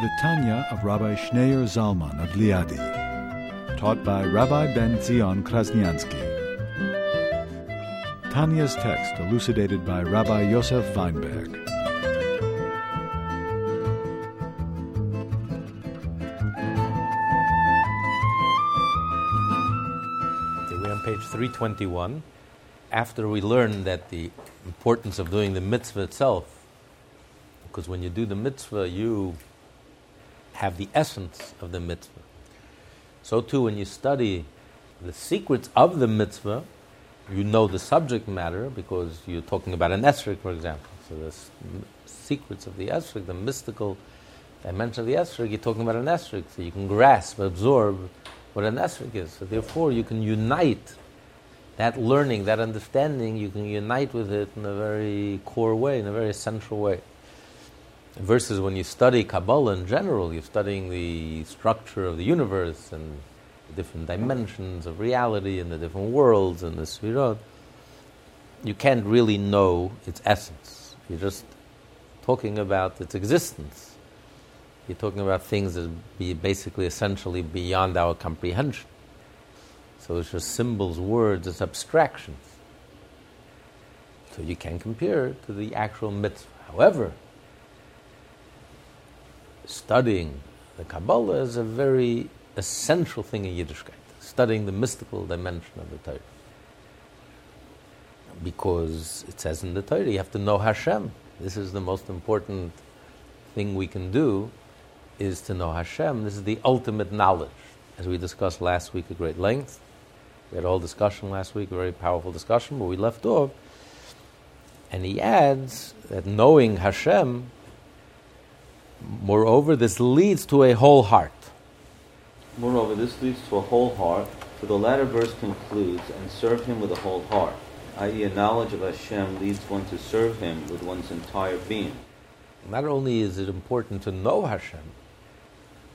The Tanya of Rabbi Schneur Zalman of Liadi, taught by Rabbi Ben Zion Krasnianski. Tanya's text elucidated by Rabbi Yosef Wineberg. We're on page 321. After we learn that the importance of doing the mitzvah itself, because when you do the mitzvah, you have the essence of the mitzvah. So too, when you study the secrets of the mitzvah, you know the subject matter because you're talking about an esrog, for example. So the secrets of the esrog, the mystical dimension of the esrog, you're talking about an esrog, so you can grasp, absorb what an esrog is. So therefore, you can unite that learning, that understanding, you can unite with it in a very core way, in a very central way. Versus when you study Kabbalah in general, you're studying the structure of the universe and the different dimensions of reality and the different worlds and the Sfirot, you can't really know its essence. You're just talking about its existence. You're talking about things that be basically essentially beyond our comprehension. So it's just symbols, words, it's abstractions. So you can compare it to the actual mitzvah. However, studying the Kabbalah is a very essential thing in Yiddishkeit, studying the mystical dimension of the Torah. Because it says in the Torah, you have to know Hashem. This is the most important thing we can do, is to know Hashem. This is the ultimate knowledge, as we discussed last week at great length. We had a whole discussion last week, a very powerful discussion, but we left off. And he adds that knowing Hashem, moreover, this leads to a whole heart. Moreover, this leads to a whole heart, for the latter verse concludes, and serve him with a whole heart, i.e., a knowledge of Hashem leads one to serve him with one's entire being. Not only is it important to know Hashem,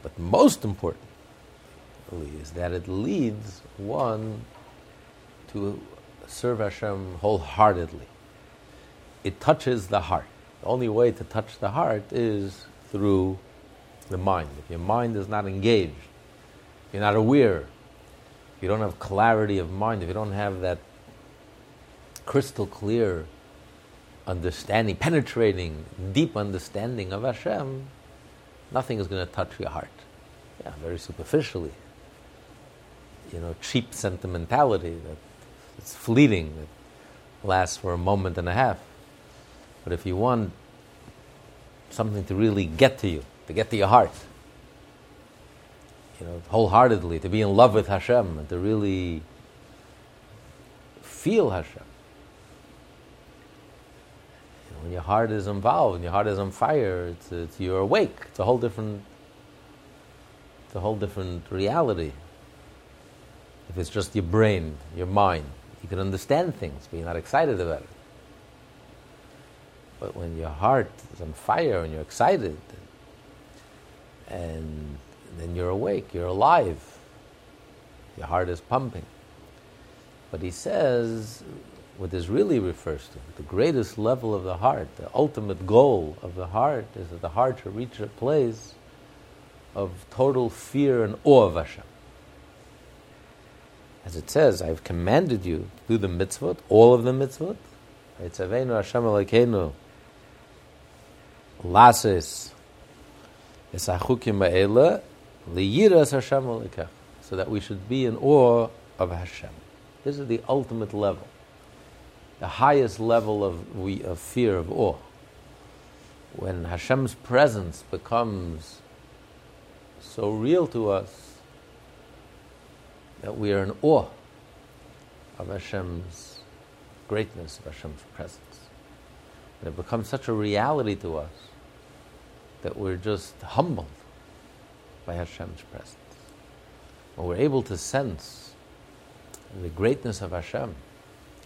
but most importantly is that it leads one to serve Hashem wholeheartedly. It touches the heart. The only way to touch the heart is through the mind. If your mind is not engaged, you're not aware, you don't have clarity of mind, if you don't have that crystal clear understanding, penetrating, deep understanding of Hashem, nothing is going to touch your heart. Yeah, very superficially. You know, cheap sentimentality that it's fleeting, that lasts for a moment and a half. But if you want something to really get to you, to get to your heart, you know, wholeheartedly, to be in love with Hashem, and to really feel Hashem. You know, when your heart is involved, when your heart is on fire, it's, it's you're awake. It's a whole different, it's a whole different reality. If it's just your brain, your mind, you can understand things, but you're not excited about it. But when your heart is on fire and you're excited, and then you're awake, you're alive, your heart is pumping. But he says, what this really refers to, the greatest level of the heart, the ultimate goal of the heart, is that the heart should reach a place of total fear and awe of Hashem. As it says, I've commanded you to do the mitzvot, all of the mitzvot. Lasis esachukim ba'ela liyiras Hashem Elokech. So that we should be in awe of Hashem. This is the ultimate level, the highest level of, we, of fear, of awe. When Hashem's presence becomes so real to us that we are in awe of Hashem's greatness, of Hashem's presence. And it becomes such a reality to us that we're just humbled by Hashem's presence. When we're able to sense the greatness of Hashem,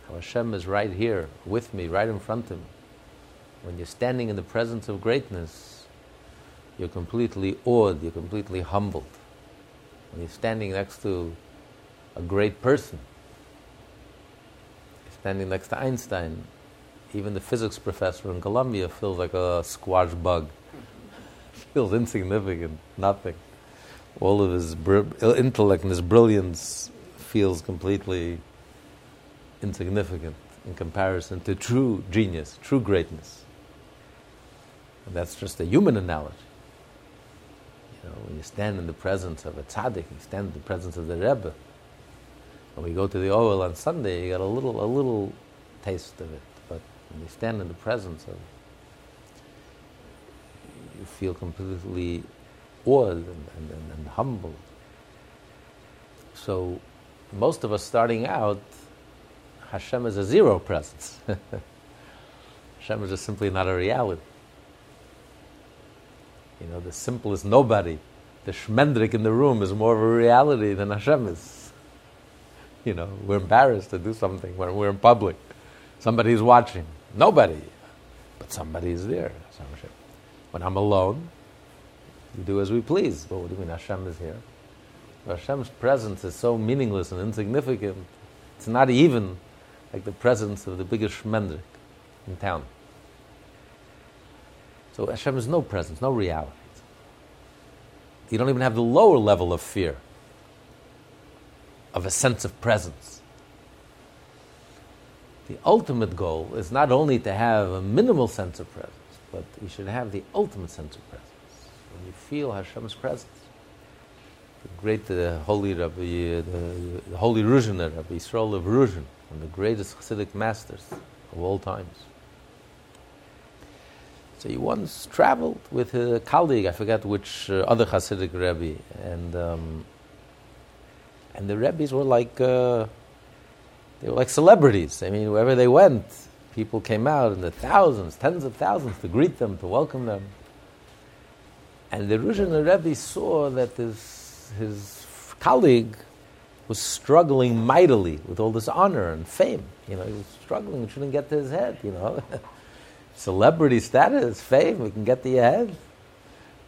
how Hashem is right here with me, right in front of me. When you're standing in the presence of greatness, you're completely awed, you're completely humbled. When you're standing next to a great person, standing next to Einstein, even the physics professor in Columbia feels like a squash bug. Feels insignificant, nothing. All of his br- uh, intellect and his brilliance feels completely insignificant in comparison to true genius, true greatness. And that's just a human analogy. You know, when you stand in the presence of a tzaddik, you stand in the presence of the Rebbe. When we go to the Ohel on Sunday, you get a little, a little taste of it. But when you stand in the presence of, feel completely awed and, and, and, humbled. So, most of us starting out Hashem is a zero presence. Hashem is just simply not a reality. You know, the simplest nobody, the shmendrik in the room is more of a reality than Hashem is. You know, we're embarrassed to do something when we're in public. Somebody's watching. Nobody. But somebody is there. When I'm alone, we do as we please. But what do you mean Hashem is here? Hashem's presence is so meaningless and insignificant. It's not even like the presence of the biggest shmendrik in town. So Hashem is no presence, no reality. You don't even have the lower level of fear, of a sense of presence. The ultimate goal is not only to have a minimal sense of presence, but you should have the ultimate sense of presence. When you feel Hashem's presence. The great uh, holy Rabbi, the, the holy Ruzhin, Rabbi Yisrael of Ruzhin, one of the greatest Hasidic masters of all times. So he once traveled with a colleague, I forget which uh, other Hasidic Rebbe, and um, and the Rebbes were like uh, they were like celebrities. I mean, wherever they went, people came out in the thousands, tens of thousands to greet them, to welcome them. And the Ruzhin Rebbe saw that his, his colleague was struggling mightily with all this honor and fame. You know, he was struggling, it shouldn't get to his head, you know. Celebrity status, fame, it can get to your head.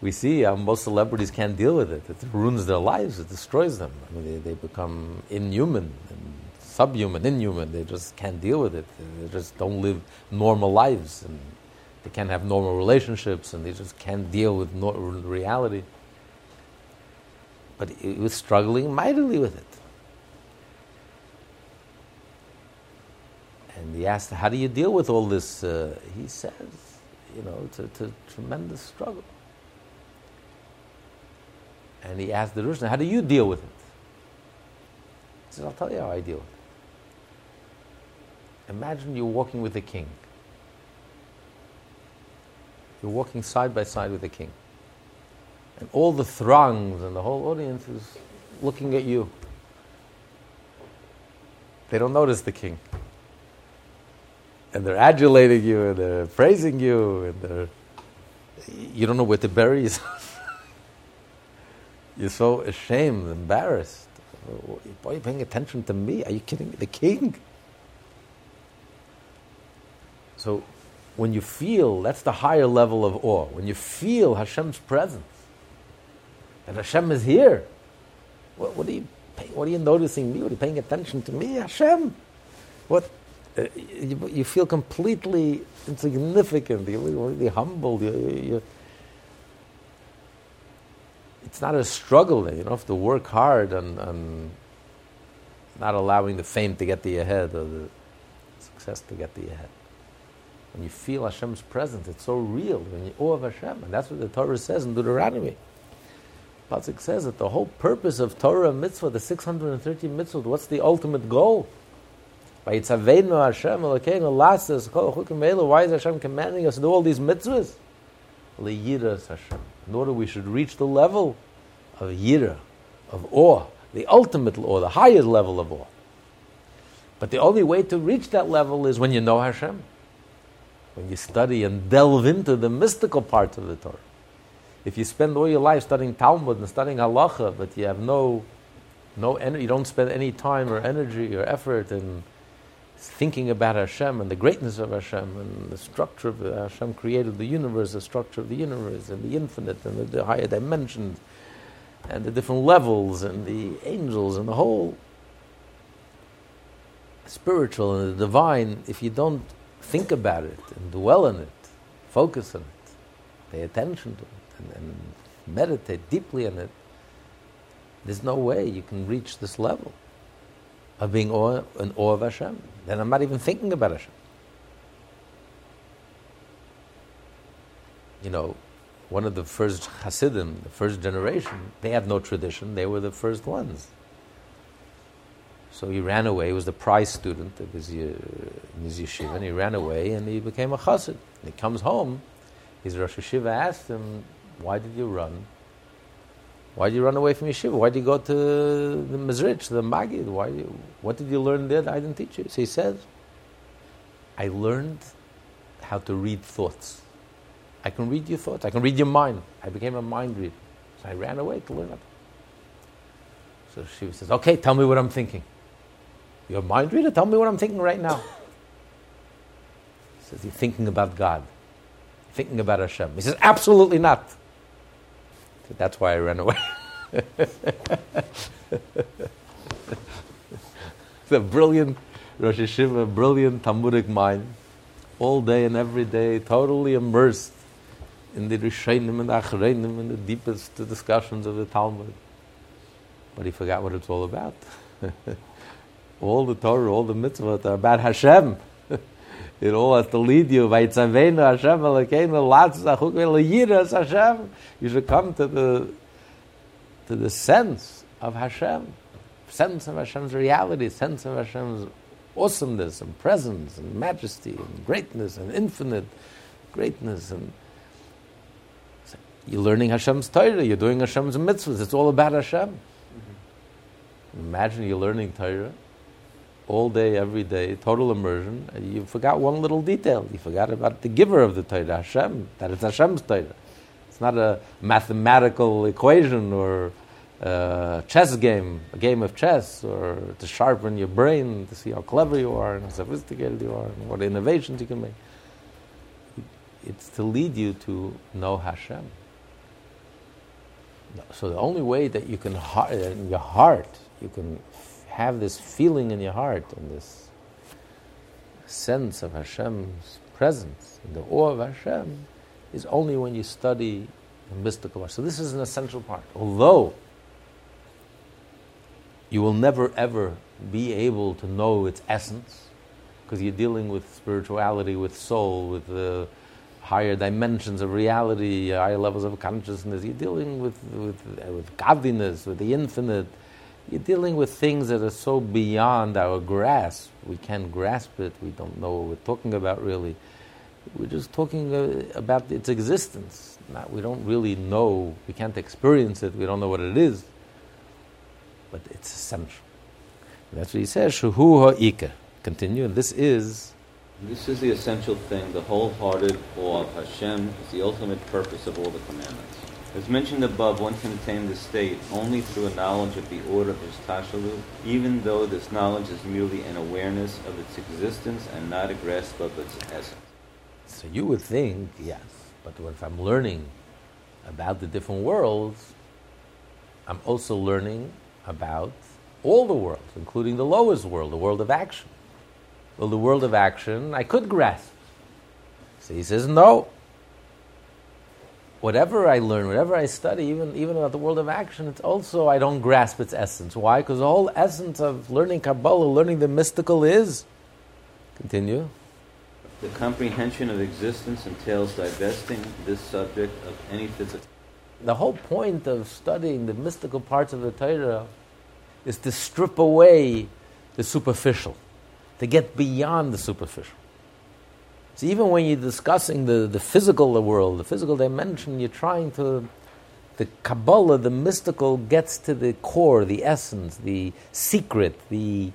We see how most celebrities can't deal with it. It ruins their lives, it destroys them. I mean, they, they become inhuman and subhuman, inhuman. They just can't deal with it. They just don't live normal lives. And they can't have normal relationships and they just can't deal with no- reality. But he was struggling mightily with it. And he asked, How do you deal with all this? Uh, he says, You know, it's a, it's a, tremendous struggle. And he asked the Ruzhin, How do you deal with it? He said, I'll tell you how I deal with it. Imagine you're walking with the king. You're walking side by side with the king. And all the throngs and the whole audience is looking at you. They don't notice the king and they're adulating you and they're praising you and they're, you don't know where to bury yourself. You're so ashamed, embarrassed. Why are you paying attention to me? Are you kidding me? The king? So when you feel, that's the higher level of awe, when you feel Hashem's presence, that Hashem is here, what, what are you what are you noticing me? What are you paying attention to me? Hashem? What uh, you, you, feel completely insignificant, you're really humble. You, you, it's not a struggle. You don't have to work hard on, on not allowing the fame to get to your head or the success to get to your head. When you feel Hashem's presence, it's so real. When you awe of Hashem, and that's what the Torah says in Deuteronomy. Pasuk says that the whole purpose of Torah and mitzvah, the 630 mitzvot, what's the ultimate goal? Why is Hashem commanding us to do all these mitzvahs? Hashem. In order we should reach the level of yira, of awe, the ultimate awe, the highest level of awe. But the only way to reach that level is when you know Hashem, when you study and delve into the mystical parts of the Torah. if you spend all your life studying Talmud and studying halacha, but you have no, no energy, you don't spend any time or energy or effort in thinking about Hashem and the greatness of Hashem and the structure of Hashem created the universe, the structure of the universe and the infinite and the, the higher dimensions and the different levels and the angels and the whole spiritual and the divine, if you don't think about it and dwell in it, focus on it, pay attention to it, and, and meditate deeply on it, there's no way you can reach this level of being awe, in awe of Hashem. Then I'm not even thinking about Hashem. You know, one of the first Hasidim, the first generation, they had no tradition. They were the first ones. So he ran away. He was the prize student of his, his yeshiva, and he ran away and he became a chassid. And he comes home. His Rosh Yeshiva asked him, "Why did you run? Why did you run away from yeshiva? Why did you go to the Mezritch, the Magid? Why? You, what did you learn there that I didn't teach you?" So he says, "I learned how to read thoughts. I can read your thoughts. I can read your mind. I became a mind reader. So I ran away to learn it." So she says, "Okay, tell me what I'm thinking." You're a mind reader? Tell me what I'm thinking right now. He says, You're thinking about God, thinking about Hashem. He says, Absolutely not. Said, That's why I ran away. the brilliant Rosh Yeshiva, brilliant Talmudic mind, all day and every day, totally immersed in the Rishonim and the Acharonim and the deepest discussions of the Talmud. But he forgot what it's all about. all the Torah, all the mitzvot are about Hashem. it all has to lead you. Hashem Hashem. You should come to the to the sense of Hashem, sense of Hashem's reality, sense of Hashem's awesomeness and presence and majesty and greatness and infinite greatness and you're learning Hashem's Torah, you're doing Hashem's mitzvahs. It's all about Hashem. Mm-hmm. Imagine you're learning Torah all day, every day, total immersion, you forgot one little detail. You forgot about the giver of the Torah, Hashem, that it's Hashem's Torah. It's not a mathematical equation or a chess game, a game of chess, or to sharpen your brain to see how clever you are and how sophisticated you are and what innovations you can make. It's to lead you to know Hashem. So the only way that you can, in your heart, you can have this feeling in your heart and this sense of Hashem's presence the awe of Hashem is only when you study the mystical part. So this is an essential part. Although you will never ever be able to know its essence because you're dealing with spirituality, with soul, with the higher dimensions of reality, higher levels of consciousness. You're dealing with, with, with godliness, with the infinite you're dealing with things that are so beyond our grasp. We can't grasp it. We don't know what we're talking about really. We're just talking uh, about its existence. Not, we don't really know. We can't experience it. We don't know what it is. But it's essential. And that's what he says. Shuhu ha'ika. Continue. And this is. This is the essential thing. The wholehearted awe of Hashem is the ultimate purpose of all the commandments. As mentioned above, one can attain this state only through a knowledge of the order of Hishtalshelut, even though this knowledge is merely an awareness of its existence and not a grasp of its essence. So you would think, yes, but if I'm learning about the different worlds, I'm also learning about all the worlds, including the lowest world, the world of action. Well, the world of action I could grasp. So he says, no, whatever I learn, whatever I study, even, even about the world of action, it's also, I don't grasp its essence. Why? Because the whole essence of learning Kabbalah, learning the mystical is. Continue. The comprehension of existence entails divesting this subject of any physical. The whole point of studying the mystical parts of the Torah is to strip away the superficial, to get beyond the superficial. So even when you're discussing the, the physical world, the physical dimension, you're trying to, the Kabbalah, the mystical, gets to the core, the essence, the secret, the,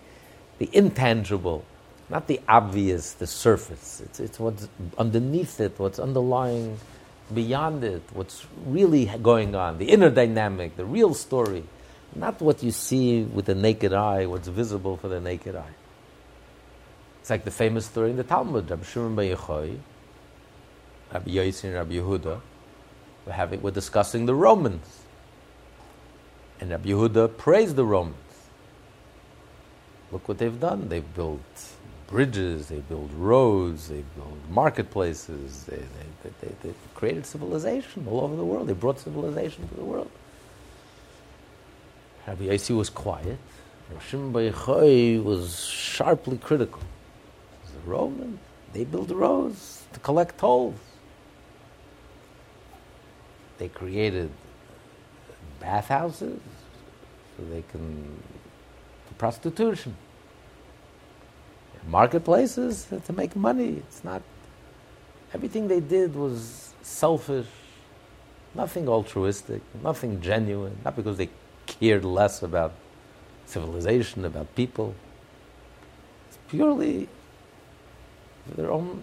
the intangible, not the obvious, the surface. It's, it's what's underneath it, what's underlying beyond it, what's really going on, the inner dynamic, the real story, not what you see with the naked eye, what's visible for the naked eye. It's like the famous story in the Talmud, Rabbi Shimon Bar Yochai, Rabbi Yossi and Rabbi Yehuda, we're, having, discussing the Romans. And Rabbi Yehuda praised the Romans. Look what they've done. They've built bridges, they built roads, they built marketplaces, they, they, they, they, created civilization all over the world. They brought civilization to the world. Rabbi Yossi was quiet. Rabbi Shimon was sharply critical. The Romans, they built roads to collect tolls. They created bathhouses so they can prostitution marketplaces to make money. It's not. Everything they did was selfish, nothing altruistic, nothing genuine, not because they cared less about civilization, about people. It's purely for their own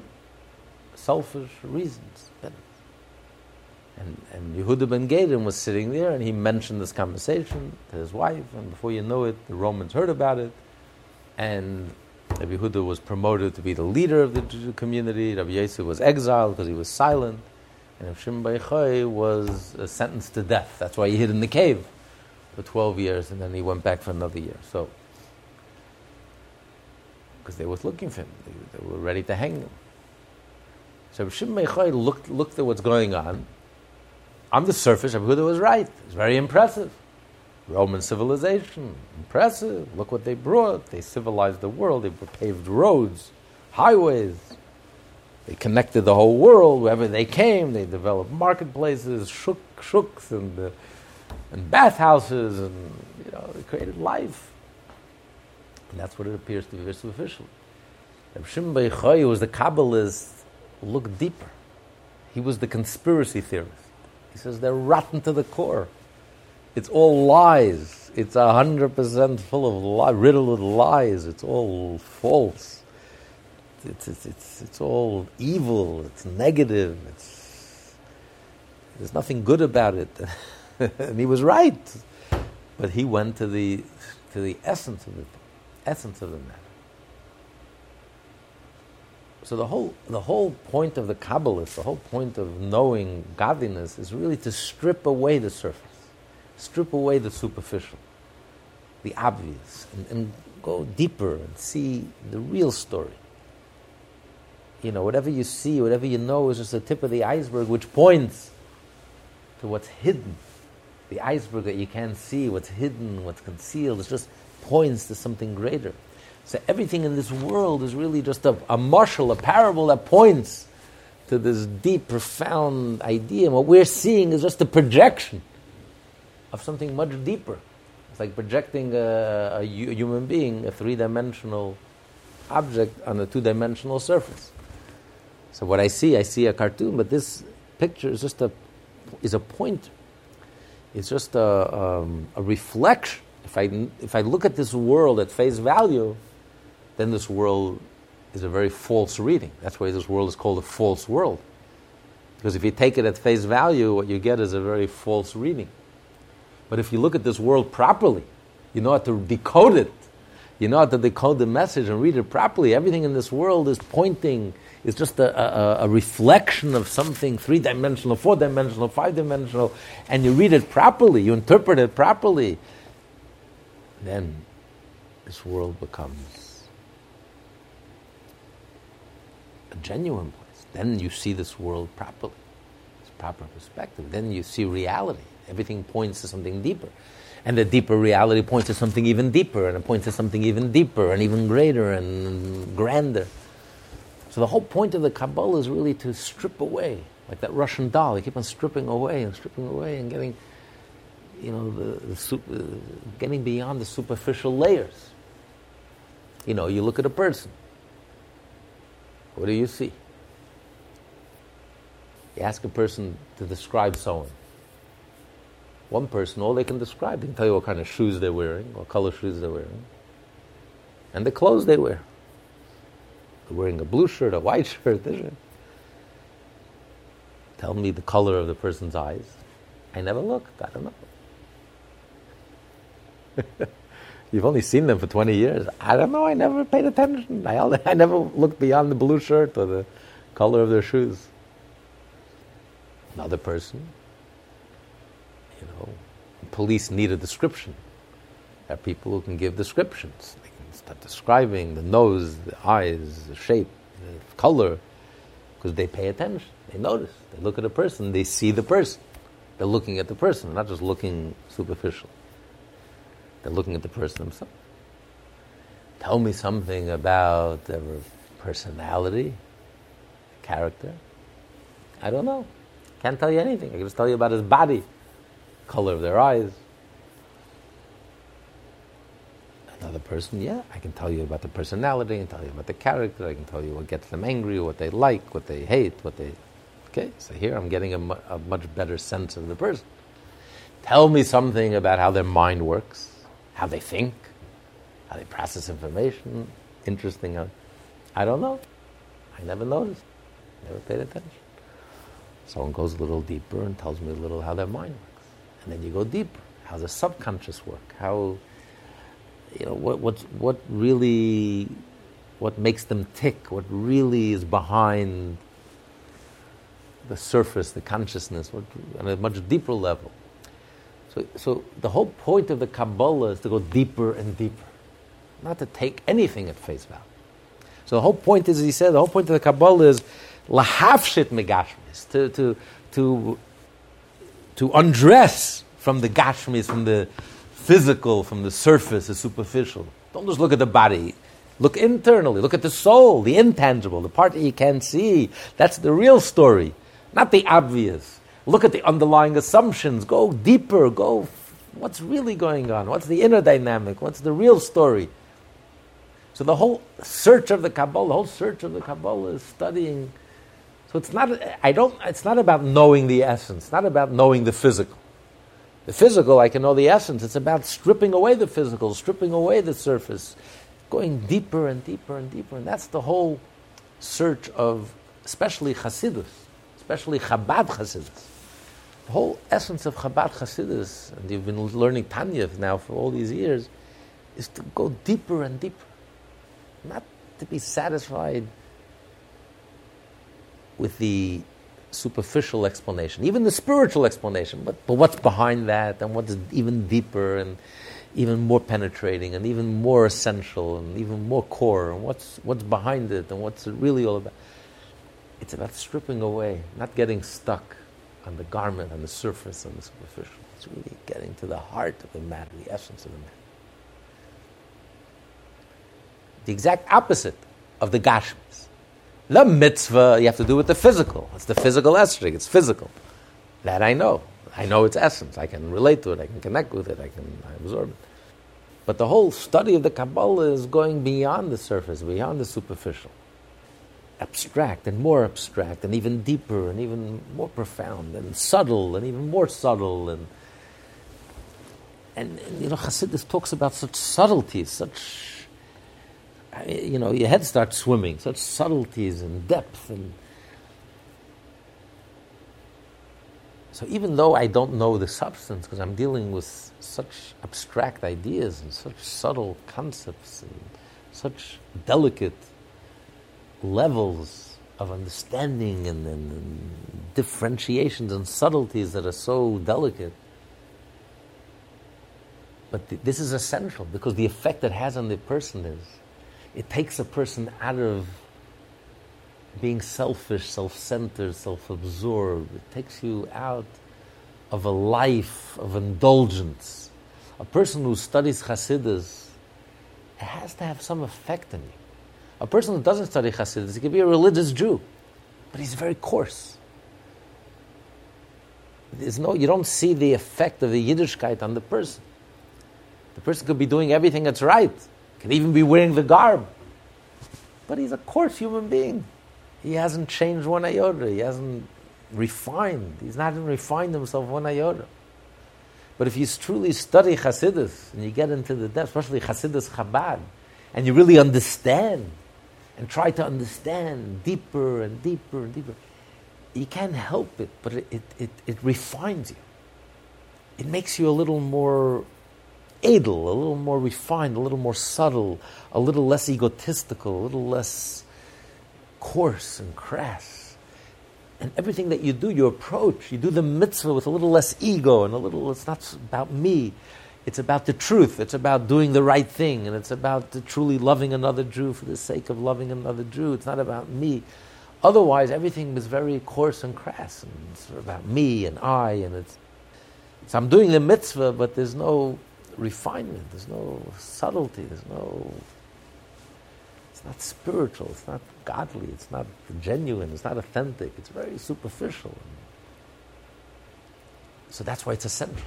selfish reasons. And, and Yehuda ben Gerim was sitting there and he mentioned this conversation to his wife, and before you know it, the Romans heard about it, and Rabbi Yehuda was promoted to be the leader of the Jewish community. Rabbi Yosef was exiled because he was silent. And Rabbi Shimon Bar was uh, sentenced to death. That's why he hid in the cave for 12 years and then he went back for another year. So, because they were looking for him, they, they, were ready to hang him. So Shimon Bar looked, looked at what's going on. On the surface, Yehuda was right. It's very impressive. Roman civilization, impressive. Look what they brought. They civilized the world. They paved roads, highways. They connected the whole world wherever they came. They developed marketplaces, shuk, shuks, and, uh, and bathhouses, and you know, they created life. And that's what it appears to be very superficial. Reb Shimon Bar was the Kabbalist, looked deeper. He was the conspiracy theorist. He says they're rotten to the core. It's all lies. It's a hundred percent full of lies, riddled with lies. It's all false. It's, it's, it's, it's all evil. It's negative. It's, there's nothing good about it. and he was right. But he went to the, to the essence of the essence of the matter. So the whole, the whole point of the Kabbalist, the whole point of knowing godliness is really to strip away the surface strip away the superficial, the obvious, and, and go deeper and see the real story. You know, whatever you see, whatever you know is just the tip of the iceberg which points to what's hidden. The iceberg that you can't see, what's hidden, what's concealed, it's just points to something greater. So everything in this world is really just a, a mashal, a parable that points to this deep, profound idea. And what we're seeing is just a projection of something much deeper. It's like projecting a, a human being, a three dimensional object on a two dimensional surface. So what I see, I see a cartoon, but this picture is just a is a point. It's just a, um, a reflection. If I if I look at this world at face value, then this world is a very false reading. That's why this world is called a false world. Because if you take it at face value, what you get is a very false reading. But if you look at this world properly, you know how to decode it. You know how to decode the message and read it properly. Everything in this world is pointing, is just a, a, a reflection of something three dimensional, four dimensional, five dimensional, and you read it properly, you interpret it properly. Then this world becomes a genuine place. Then you see this world properly, it's proper perspective. Then you see reality. Everything points to something deeper. And the deeper reality points to something even deeper, and it points to something even deeper and even greater and grander. So the whole point of the Kabbalah is really to strip away, like that Russian doll. You keep on stripping away and stripping away and getting, you know, the, the super, uh, getting beyond the superficial layers. You know, you look at a person. What do you see? You ask a person to describe someone one person, all they can describe, they can tell you what kind of shoes they're wearing, what color shoes they're wearing, and the clothes they wear. They're wearing a blue shirt, a white shirt. Tell me the color of the person's eyes. I never looked. I don't know. You've only seen them for 20 years. I don't know. I never paid attention. I, I never looked beyond the blue shirt or the color of their shoes. Another person, you know, police need a description. There are people who can give descriptions. They can start describing the nose, the eyes, the shape, the color, because they pay attention. They notice. They look at a person. They see the person. They're looking at the person, not just looking superficial. They're looking at the person themselves. Tell me something about their personality, character. I don't know. Can't tell you anything. I can just tell you about his body, color of their eyes. Another person, yeah, I can tell you about the personality, I can tell you about the character, I can tell you what gets them angry, what they like, what they hate, what they. Okay, so here I'm getting a, mu- a much better sense of the person. Tell me something about how their mind works how they think, how they process information. Interesting. Uh, I don't know. I never noticed. Never paid attention. Someone goes a little deeper and tells me a little how their mind works. And then you go deeper. How the subconscious work? How, you know, what, what, what really, what makes them tick? What really is behind the surface, the consciousness, what, on a much deeper level. So, so the whole point of the Kabbalah is to go deeper and deeper, not to take anything at face value. So the whole point is, as he said, the whole point of the Kabbalah is lahafshit megashmis, to, to, to, to undress from the gashmis, from the physical, from the surface, the superficial. Don't just look at the body. Look internally. Look at the soul, the intangible, the part that you can't see. That's the real story, not the obvious. Look at the underlying assumptions. Go deeper. Go. What's really going on? What's the inner dynamic? What's the real story? So the whole search of the Kabbalah, the whole search of the Kabbalah is studying. So it's not. I don't. It's not about knowing the essence. Not about knowing the physical. The physical, I can know the essence. It's about stripping away the physical, stripping away the surface, going deeper and deeper and deeper. And that's the whole search of, especially Hasidus, especially Chabad Hasidus. The whole essence of Chabad Hasidus, and you've been learning Tanya now for all these years, is to go deeper and deeper. Not to be satisfied with the superficial explanation, even the spiritual explanation, but, but what's behind that and what's even deeper and even more penetrating and even more essential and even more core and what's, what's behind it and what's it really all about. It's about stripping away, not getting stuck on the garment, on the surface, on the superficial. It's really getting to the heart of the matter, the essence of the matter. The exact opposite of the gashmis. The mitzvah you have to do with the physical. It's the physical esrog. It's physical. That I know. I know its essence. I can relate to it. I can connect with it. I can absorb it. But the whole study of the Kabbalah is going beyond the surface, beyond the superficial abstract and more abstract and even deeper and even more profound and subtle and even more subtle and and, and you know Hasidus talks about such subtleties, such you know your head starts swimming, such subtleties and depth and so even though I don't know the substance because I'm dealing with such abstract ideas and such subtle concepts and such delicate levels of understanding and, and, and, differentiations and subtleties that are so delicate. But th- this is essential because the effect it has on the person is it takes a person out of being selfish, self centered, self absorbed. It takes you out of a life of indulgence. A person who studies Hasidus, has to have some effect on you. A person who doesn't study Hasidus, he could be a religious Jew, but he's very coarse. There's no, you don't see the effect of the Yiddishkeit on the person. The person could be doing everything that's right, could even be wearing the garb, but he's a coarse human being. He hasn't changed one iota. He hasn't refined. He's not even refined himself one iota. But if you truly study Hasidus and you get into the depth, especially Hasidus Chabad, and you really understand and try to understand deeper and deeper and deeper, you can't help it, but it, it, it, refines you. It makes you a little more edel, a little more refined, a little more subtle, a little less egotistical, a little less coarse and crass. And everything that you do, you approach, you do the mitzvah with a little less ego and a little, it's not about me. It's about the truth. It's about doing the right thing. And it's about truly loving another Jew for the sake of loving another Jew. It's not about me. Otherwise, everything is very coarse and crass. And it's about me and I. And it's, so I'm doing the mitzvah, but there's no refinement. There's no subtlety. There's no. It's not spiritual. It's not godly. It's not genuine. It's not authentic. It's very superficial. So that's why it's essential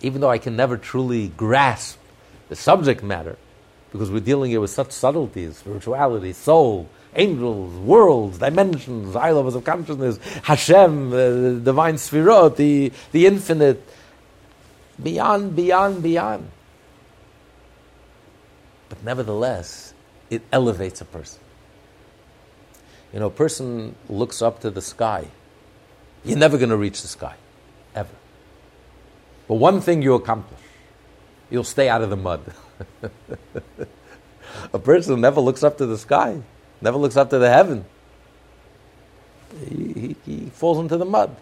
even though I can never truly grasp the subject matter, because we're dealing here with such subtleties, spirituality, soul, angels, worlds, dimensions, high levels of consciousness, Hashem, uh, the divine Sfirot, the, the infinite, beyond, beyond, beyond. But nevertheless, it elevates a person. You know, a person looks up to the sky. You're never going to reach the sky, ever. But one thing you accomplish you'll stay out of the mud. a person never looks up to the sky, never looks up to the heaven. He, he, he, falls into the mud.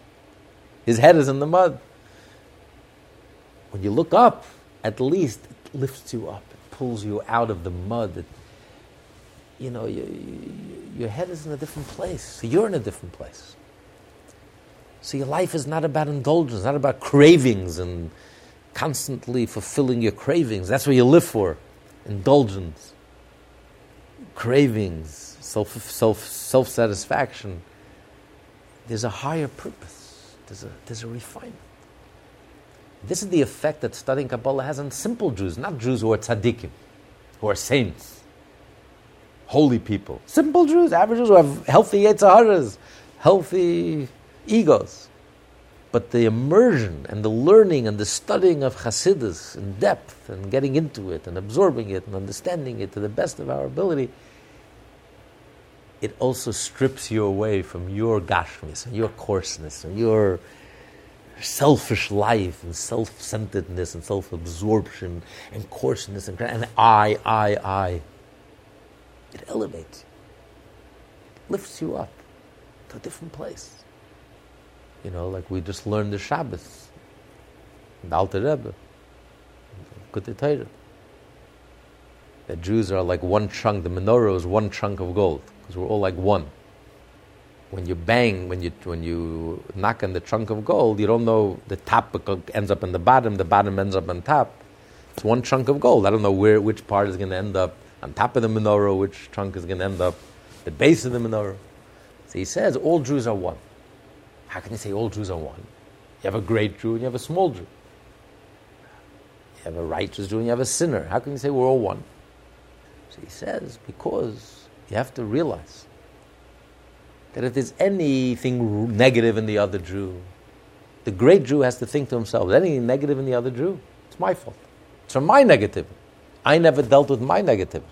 His head is in the mud. When you look up, at least it lifts you up, it pulls you out of the mud. It, you know, you, you, your head is in a different place. You're in a different place. So your life is not about indulgence, not about cravings and constantly fulfilling your cravings. That's what you live for indulgence, cravings, self, self, self-satisfaction. There's a higher purpose. There's a, there's a refinement. This is the effect that studying Kabbalah has on simple Jews, not Jews who are tzaddikim, who are saints, holy people. Simple Jews, average Jews who have healthy Yetzer healthy egos. But the immersion and the learning and the studying of Hasidus in depth and getting into it and absorbing it and understanding it to the best of our ability, it also strips you away from your gashmis and your coarseness and your selfish life and self-centeredness and self-absorption and coarseness and, and I, I, I. It elevates you. It lifts you up to a different place. You know, like we just learned the Shabbos, the Alter Rebbe, Good Torah. That Jews are like one chunk, the menorah is one chunk of gold, because we're all like one. When you bang, when you, when you knock on the chunk of gold, you don't know the top ends up in the bottom, the bottom ends up on top. It's one chunk of gold. I don't know where, which part is going to end up on top of the menorah, which chunk is going to end up the base of the menorah. So he says all Jews are one. How can you say all Jews are one? You have a great Jew and you have a small Jew. You have a righteous Jew and you have a sinner. How can you say we're all one? So he says, because you have to realize that if there's anything negative in the other Jew, the great Jew has to think to himself, anything negative in the other Jew, it's my fault. It's from my negativity. I never dealt with my negativity.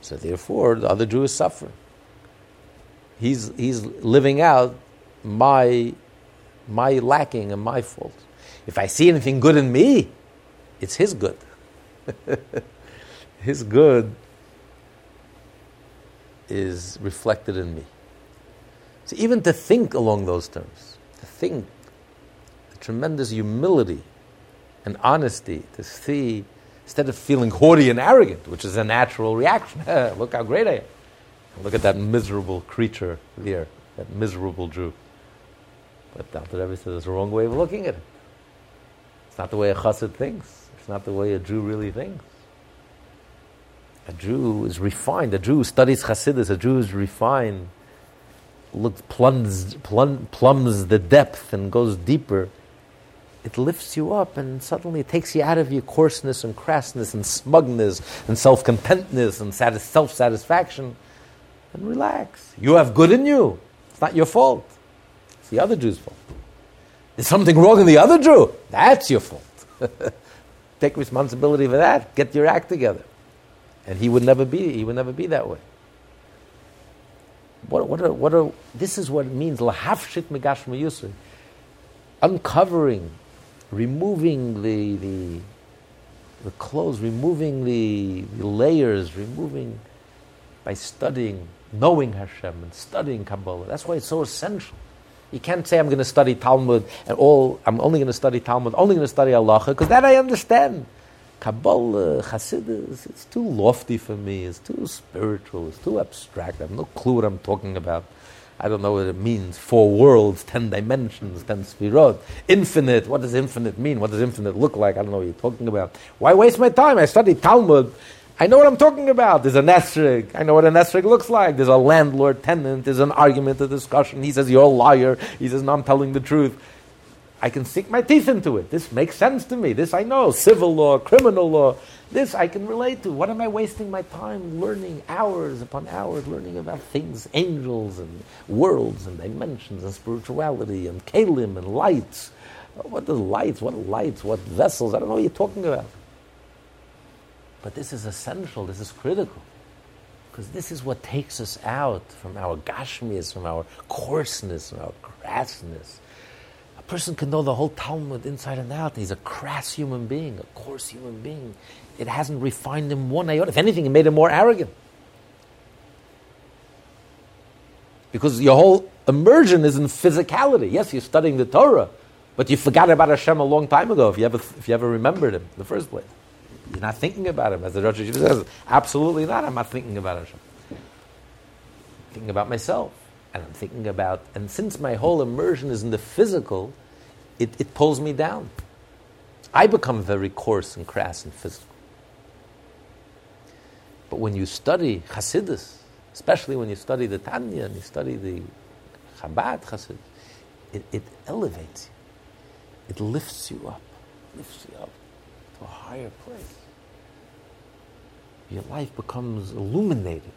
So therefore, the other Jew is suffering he's, he's living out my, my lacking and my fault. If I see anything good in me, it's his good. his good is reflected in me. So even to think along those terms, to think the tremendous humility and honesty, to see, instead of feeling haughty and arrogant, which is a natural reaction, look how great I am. Look at that miserable creature there, that miserable Jew. But Alter Rebbe says it's the wrong way of looking at it. It's not the way a chassid thinks. It's not the way a Jew really thinks. A Jew is refined. A Jew studies chassidus, a Jew is refined, looks, plumbs, plum, plumbs the depth and goes deeper. It lifts you up and suddenly it takes you out of your coarseness and crassness and smugness and self contentness and self satisfaction and relax. You have good in you. It's not your fault. It's the other Jew's fault. There's something wrong in the other Jew. That's your fault. Take responsibility for that. Get your act together. And he would never be, he would never be that way. What, what, what are, this is what it means, lahafshit megashma yusri. Uncovering, removing the, the, the clothes, removing the, the layers, removing by studying, knowing Hashem and studying Kabbalah. That's why it's so essential. You can't say I'm going to study Talmud and all. I'm only going to study Talmud, only going to study halacha, because that I understand. Kabbalah, Hasidus, it's too lofty for me. It's too spiritual. It's too abstract. I have no clue what I'm talking about. I don't know what it means. Four worlds, ten dimensions, ten sefirot, infinite. What does infinite mean? What does infinite look like? I don't know what you're talking about. Why waste my time? I study Talmud. I know what I'm talking about. There's a esrog. I know what an esrog looks like. There's a landlord tenant. There's an argument, a discussion. He says, You're a liar. He says, No, I'm telling the truth. I can sink my teeth into it. This makes sense to me. This I know. Civil law, criminal law. This I can relate to. What am I wasting my time learning hours upon hours, learning about things, angels and worlds and dimensions and spirituality and keilim and lights? What are lights? What lights? What vessels? I don't know what you're talking about. But this is essential, this is critical. Because this is what takes us out from our gashmiyus, from our coarseness, from our crassness. A person can know the whole Talmud inside and out. He's a crass human being, a coarse human being. It hasn't refined him one iota. If anything, it made him more arrogant. Because your whole immersion is in physicality. Yes, you're studying the Torah, but you forgot about Hashem a long time ago if you ever, if you ever remembered him in the first place. You're not thinking about him, as the Rosh Yeshiva says. Absolutely not. I'm not thinking about Hashem. I'm thinking about myself. And I'm thinking about, and since my whole immersion is in the physical, it, it pulls me down. I become very coarse and crass and physical. But when you study Hasidus, especially when you study the Tanya and you study the Chabad Hasidus, it, it elevates you. It lifts you up, lifts you up to a higher place your life becomes illuminated,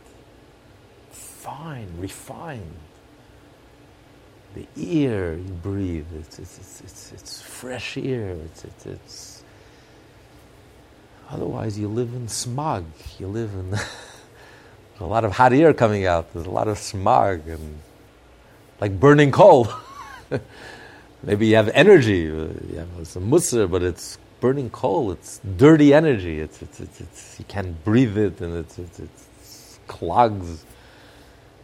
fine, refined. The air you breathe, it's, it's, it's, it's, fresh air, it's, it's. Otherwise, you live in smog. You live in a lot of hot air coming out. There's a lot of smog and like burning coal. Maybe you have energy, you have some mussar, but it's burning coal. It's dirty energy. It's, it's, it's, it's you can't breathe it, and it's, it's, it's clogs.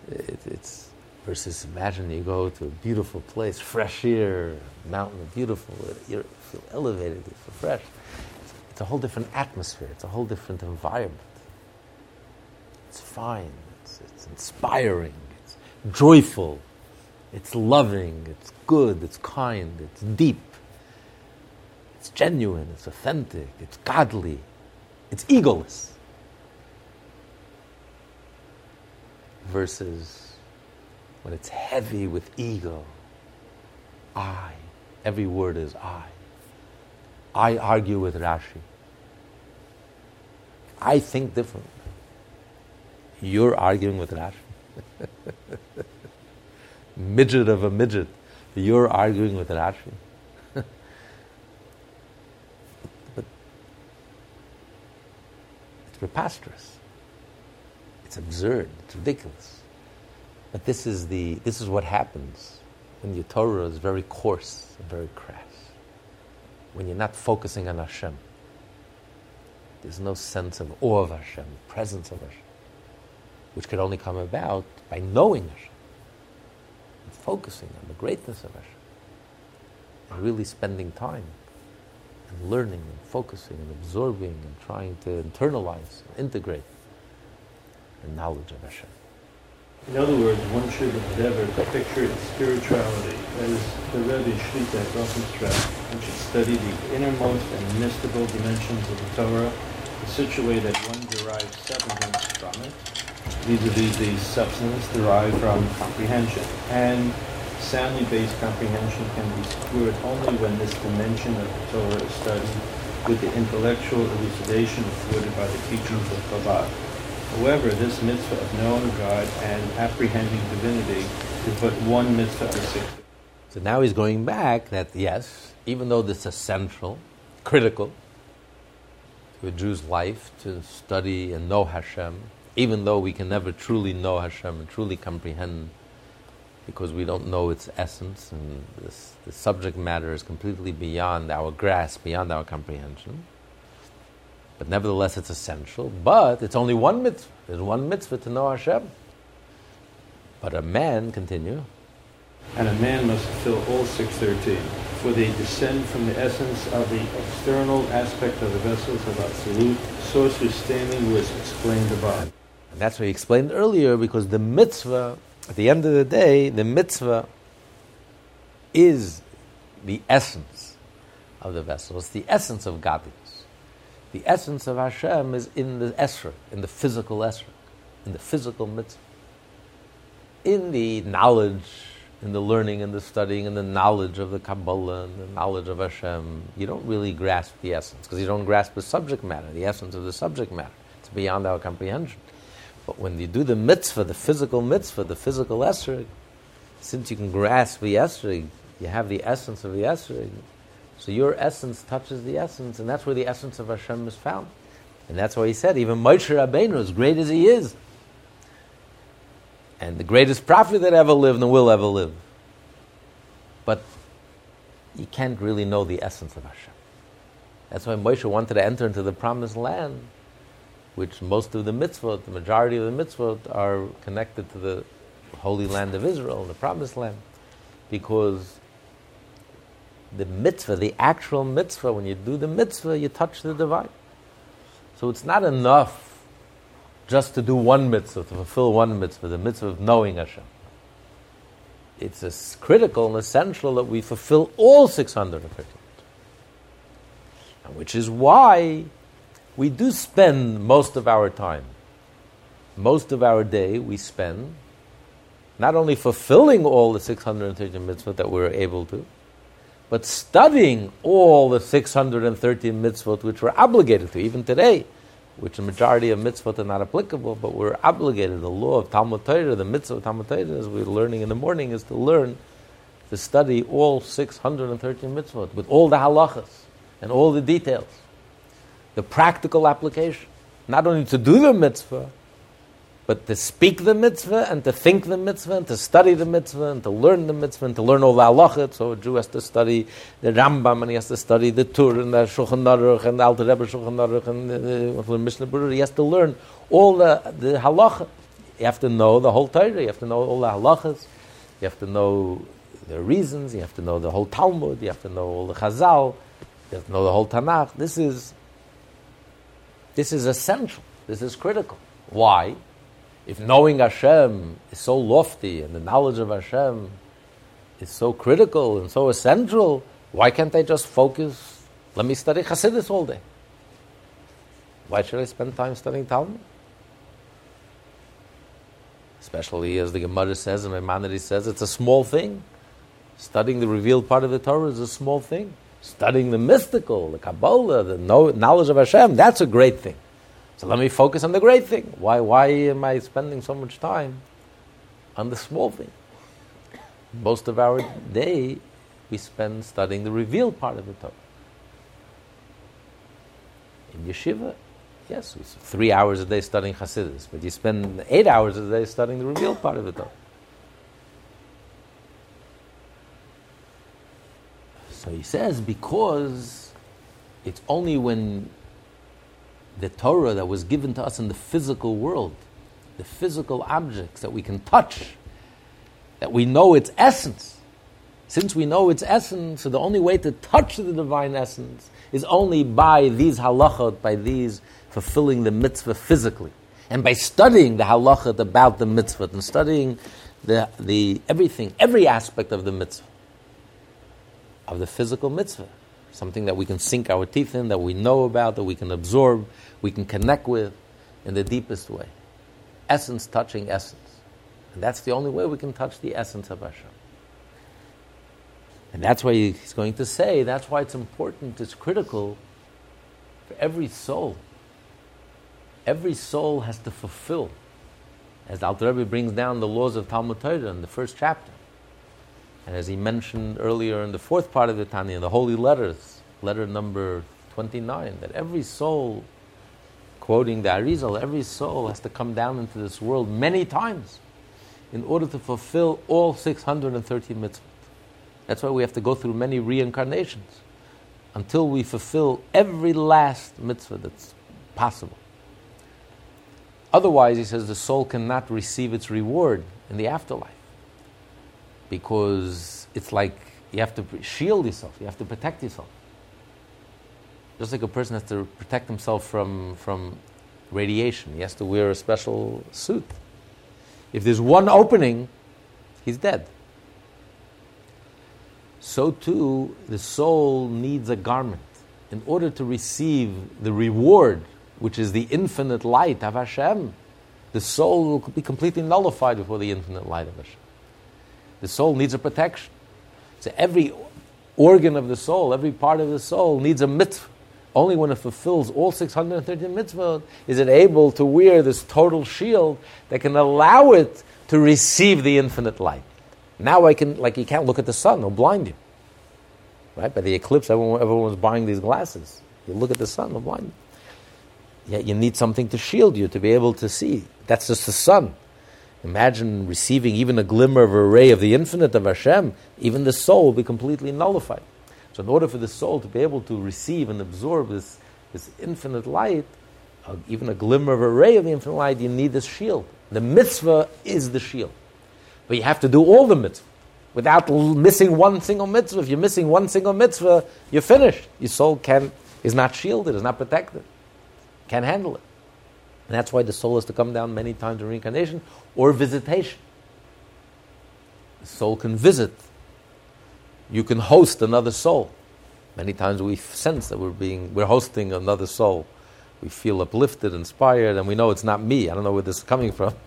It, it's versus imagine you go to a beautiful place, fresh air, mountain, beautiful. Uh, you feel elevated, you feel fresh. It's, it's a whole different atmosphere. It's a whole different environment. It's fine. It's, it's inspiring. It's joyful. It's loving. It's good. It's kind. It's deep. It's genuine, it's authentic, it's godly, it's egoless. Versus when it's heavy with ego, I. Every word is I. I argue with Rashi. I think differently. You're arguing with Rashi. midget of a midget. You're arguing with Rashi. Preposterous. It's absurd. It's ridiculous. But this is, the, this is what happens when your Torah is very coarse and very crass. When you're not focusing on Hashem. There's no sense of awe of Hashem, presence of Hashem, which could only come about by knowing Hashem and focusing on the greatness of Hashem and really spending time and learning and focusing and absorbing and trying to internalize and integrate the knowledge of Hashem. In other words, one should endeavor to picture its spirituality as the Rebbe Shlita Rosenstra, one should study the innermost and mystical dimensions of the Torah, in such that one derives substance from it, vis-a-vis the substance derived from comprehension. And soundly based comprehension can be secured only when this dimension of the Torah is studied with the intellectual elucidation afforded by the teachings of Chabad. However, this mitzvah of knowing God and apprehending divinity is but one mitzvah of six. So now he's going back that yes, even though this is essential, critical to a Jew's life to study and know Hashem, even though we can never truly know Hashem and truly comprehend because we don't know its essence and this, the subject matter is completely beyond our grasp, beyond our comprehension. But nevertheless, it's essential. But it's only one mitzvah. There's one mitzvah to know Hashem. But a man, continue. And a man must fulfill all 613, for they descend from the essence of the external aspect of the vessels of Absolute, source whose standing was explained above. And that's what he explained earlier, because the mitzvah, at the end of the day, the mitzvah is the essence of the vessel. It's the essence of godliness. The essence of Hashem is in the esrog, in the physical esrog, in the physical mitzvah, in the knowledge, in the learning and the studying and the knowledge of the Kabbalah and the knowledge of Hashem. You don't really grasp the essence because you don't grasp the subject matter, the essence of the subject matter. It's beyond our comprehension. But when you do the mitzvah, the physical mitzvah, the physical esrog, since you can grasp the esrog, you have the essence of the esrog. So your essence touches the essence, and that's where the essence of Hashem is found. And that's why he said, even Moshe Rabbeinu, as great as he is, and the greatest prophet that ever lived and will ever live. But you can't really know the essence of Hashem. That's why Moshe wanted to enter into the promised land which most of the mitzvot, the majority of the mitzvot, are connected to the holy land of Israel, the promised land, because the mitzvah, the actual mitzvah, when you do the mitzvah, you touch the divine. So it's not enough just to do one mitzvah, to fulfill one mitzvah, the mitzvah of knowing Hashem. It's critical and essential that we fulfill all 650 and which is why we do spend most of our time, most of our day, we spend not only fulfilling all the 630 mitzvot that we're able to, but studying all the 630 mitzvot which we're obligated to, even today, which the majority of mitzvot are not applicable, but we're obligated. The law of Talmud Torah, the mitzvah of Talmud Torah, as we're learning in the morning, is to learn to study all 630 mitzvot with all the halachas and all the details the practical application. Not only to do the mitzvah, but to speak the mitzvah and to think the mitzvah and to study the mitzvah and to learn the mitzvah and to learn all the halachot. So a Jew has to study the Rambam and he has to study the Tur and the Shulchan Aruch and the Alter Rebbe Shulchan Aruch and the, Mishnah Berurah. He has to learn all the, the halachot. You have to know the whole Torah. You have to know all the halachas. You have to know the reasons. You have to know the whole Talmud. You have to know all the Chazal. You have to know the whole Tanakh. This is this is essential. This is critical. Why? If knowing Hashem is so lofty and the knowledge of Hashem is so critical and so essential, why can't I just focus? Let me study Hasidus all day. Why should I spend time studying Talmud? Especially as the Gemara says and Maimonides says, it's a small thing. Studying the revealed part of the Torah is a small thing studying the mystical, the Kabbalah, the knowledge of Hashem, that's a great thing. So let me focus on the great thing. Why, why am I spending so much time on the small thing? Most of our day we spend studying the revealed part of the Torah. In yeshiva, yes, we three hours a day studying Hasidus, but you spend eight hours a day studying the revealed part of the Torah. So he says, because it's only when the Torah that was given to us in the physical world, the physical objects that we can touch, that we know its essence. Since we know its essence, so the only way to touch the divine essence is only by these halachot, by these fulfilling the mitzvah physically. And by studying the halachot about the mitzvah and studying the, the everything, every aspect of the mitzvah of the physical mitzvah, something that we can sink our teeth in, that we know about, that we can absorb, we can connect with in the deepest way. Essence touching essence. And that's the only way we can touch the essence of Hashem. And that's why he's going to say, that's why it's important, it's critical for every soul. Every soul has to fulfill, as Alter Rebbe brings down the laws of Talmud Torah in the first chapter. And as he mentioned earlier in the fourth part of the Tanya, the holy letters, letter number 29, that every soul quoting the Arizal, every soul has to come down into this world many times in order to fulfill all 630 mitzvot. That's why we have to go through many reincarnations until we fulfill every last mitzvah that's possible. Otherwise, he says, the soul cannot receive its reward in the afterlife because it's like you have to shield yourself, you have to protect yourself. Just like a person has to protect himself from, from radiation, he has to wear a special suit. If there's one opening, he's dead. So too, the soul needs a garment. In order to receive the reward, which is the infinite light of Hashem, the soul will be completely nullified before the infinite light of Hashem. The soul needs a protection. So every organ of the soul, every part of the soul needs a mitzvah. Only when it fulfills all 630 mitzvot is it able to wear this total shield that can allow it to receive the infinite light. Now I can, like, you can't look at the sun, it'll blind you. Right? By the eclipse, everyone, everyone's buying these glasses. You look at the sun, it'll blind you. Yet you need something to shield you to be able to see. That's just the sun. Imagine receiving even a glimmer of a ray of the infinite of Hashem, even the soul will be completely nullified. So, in order for the soul to be able to receive and absorb this, this infinite light, uh, even a glimmer of a ray of the infinite light, you need this shield. The mitzvah is the shield. But you have to do all the mitzvah. Without l- missing one single mitzvah, if you're missing one single mitzvah, you're finished. Your soul can, is not shielded, is not protected, can't handle it. And that's why the soul has to come down many times in reincarnation or visitation. The soul can visit. You can host another soul. Many times we sense that we're being we're hosting another soul. We feel uplifted, inspired, and we know it's not me. I don't know where this is coming from.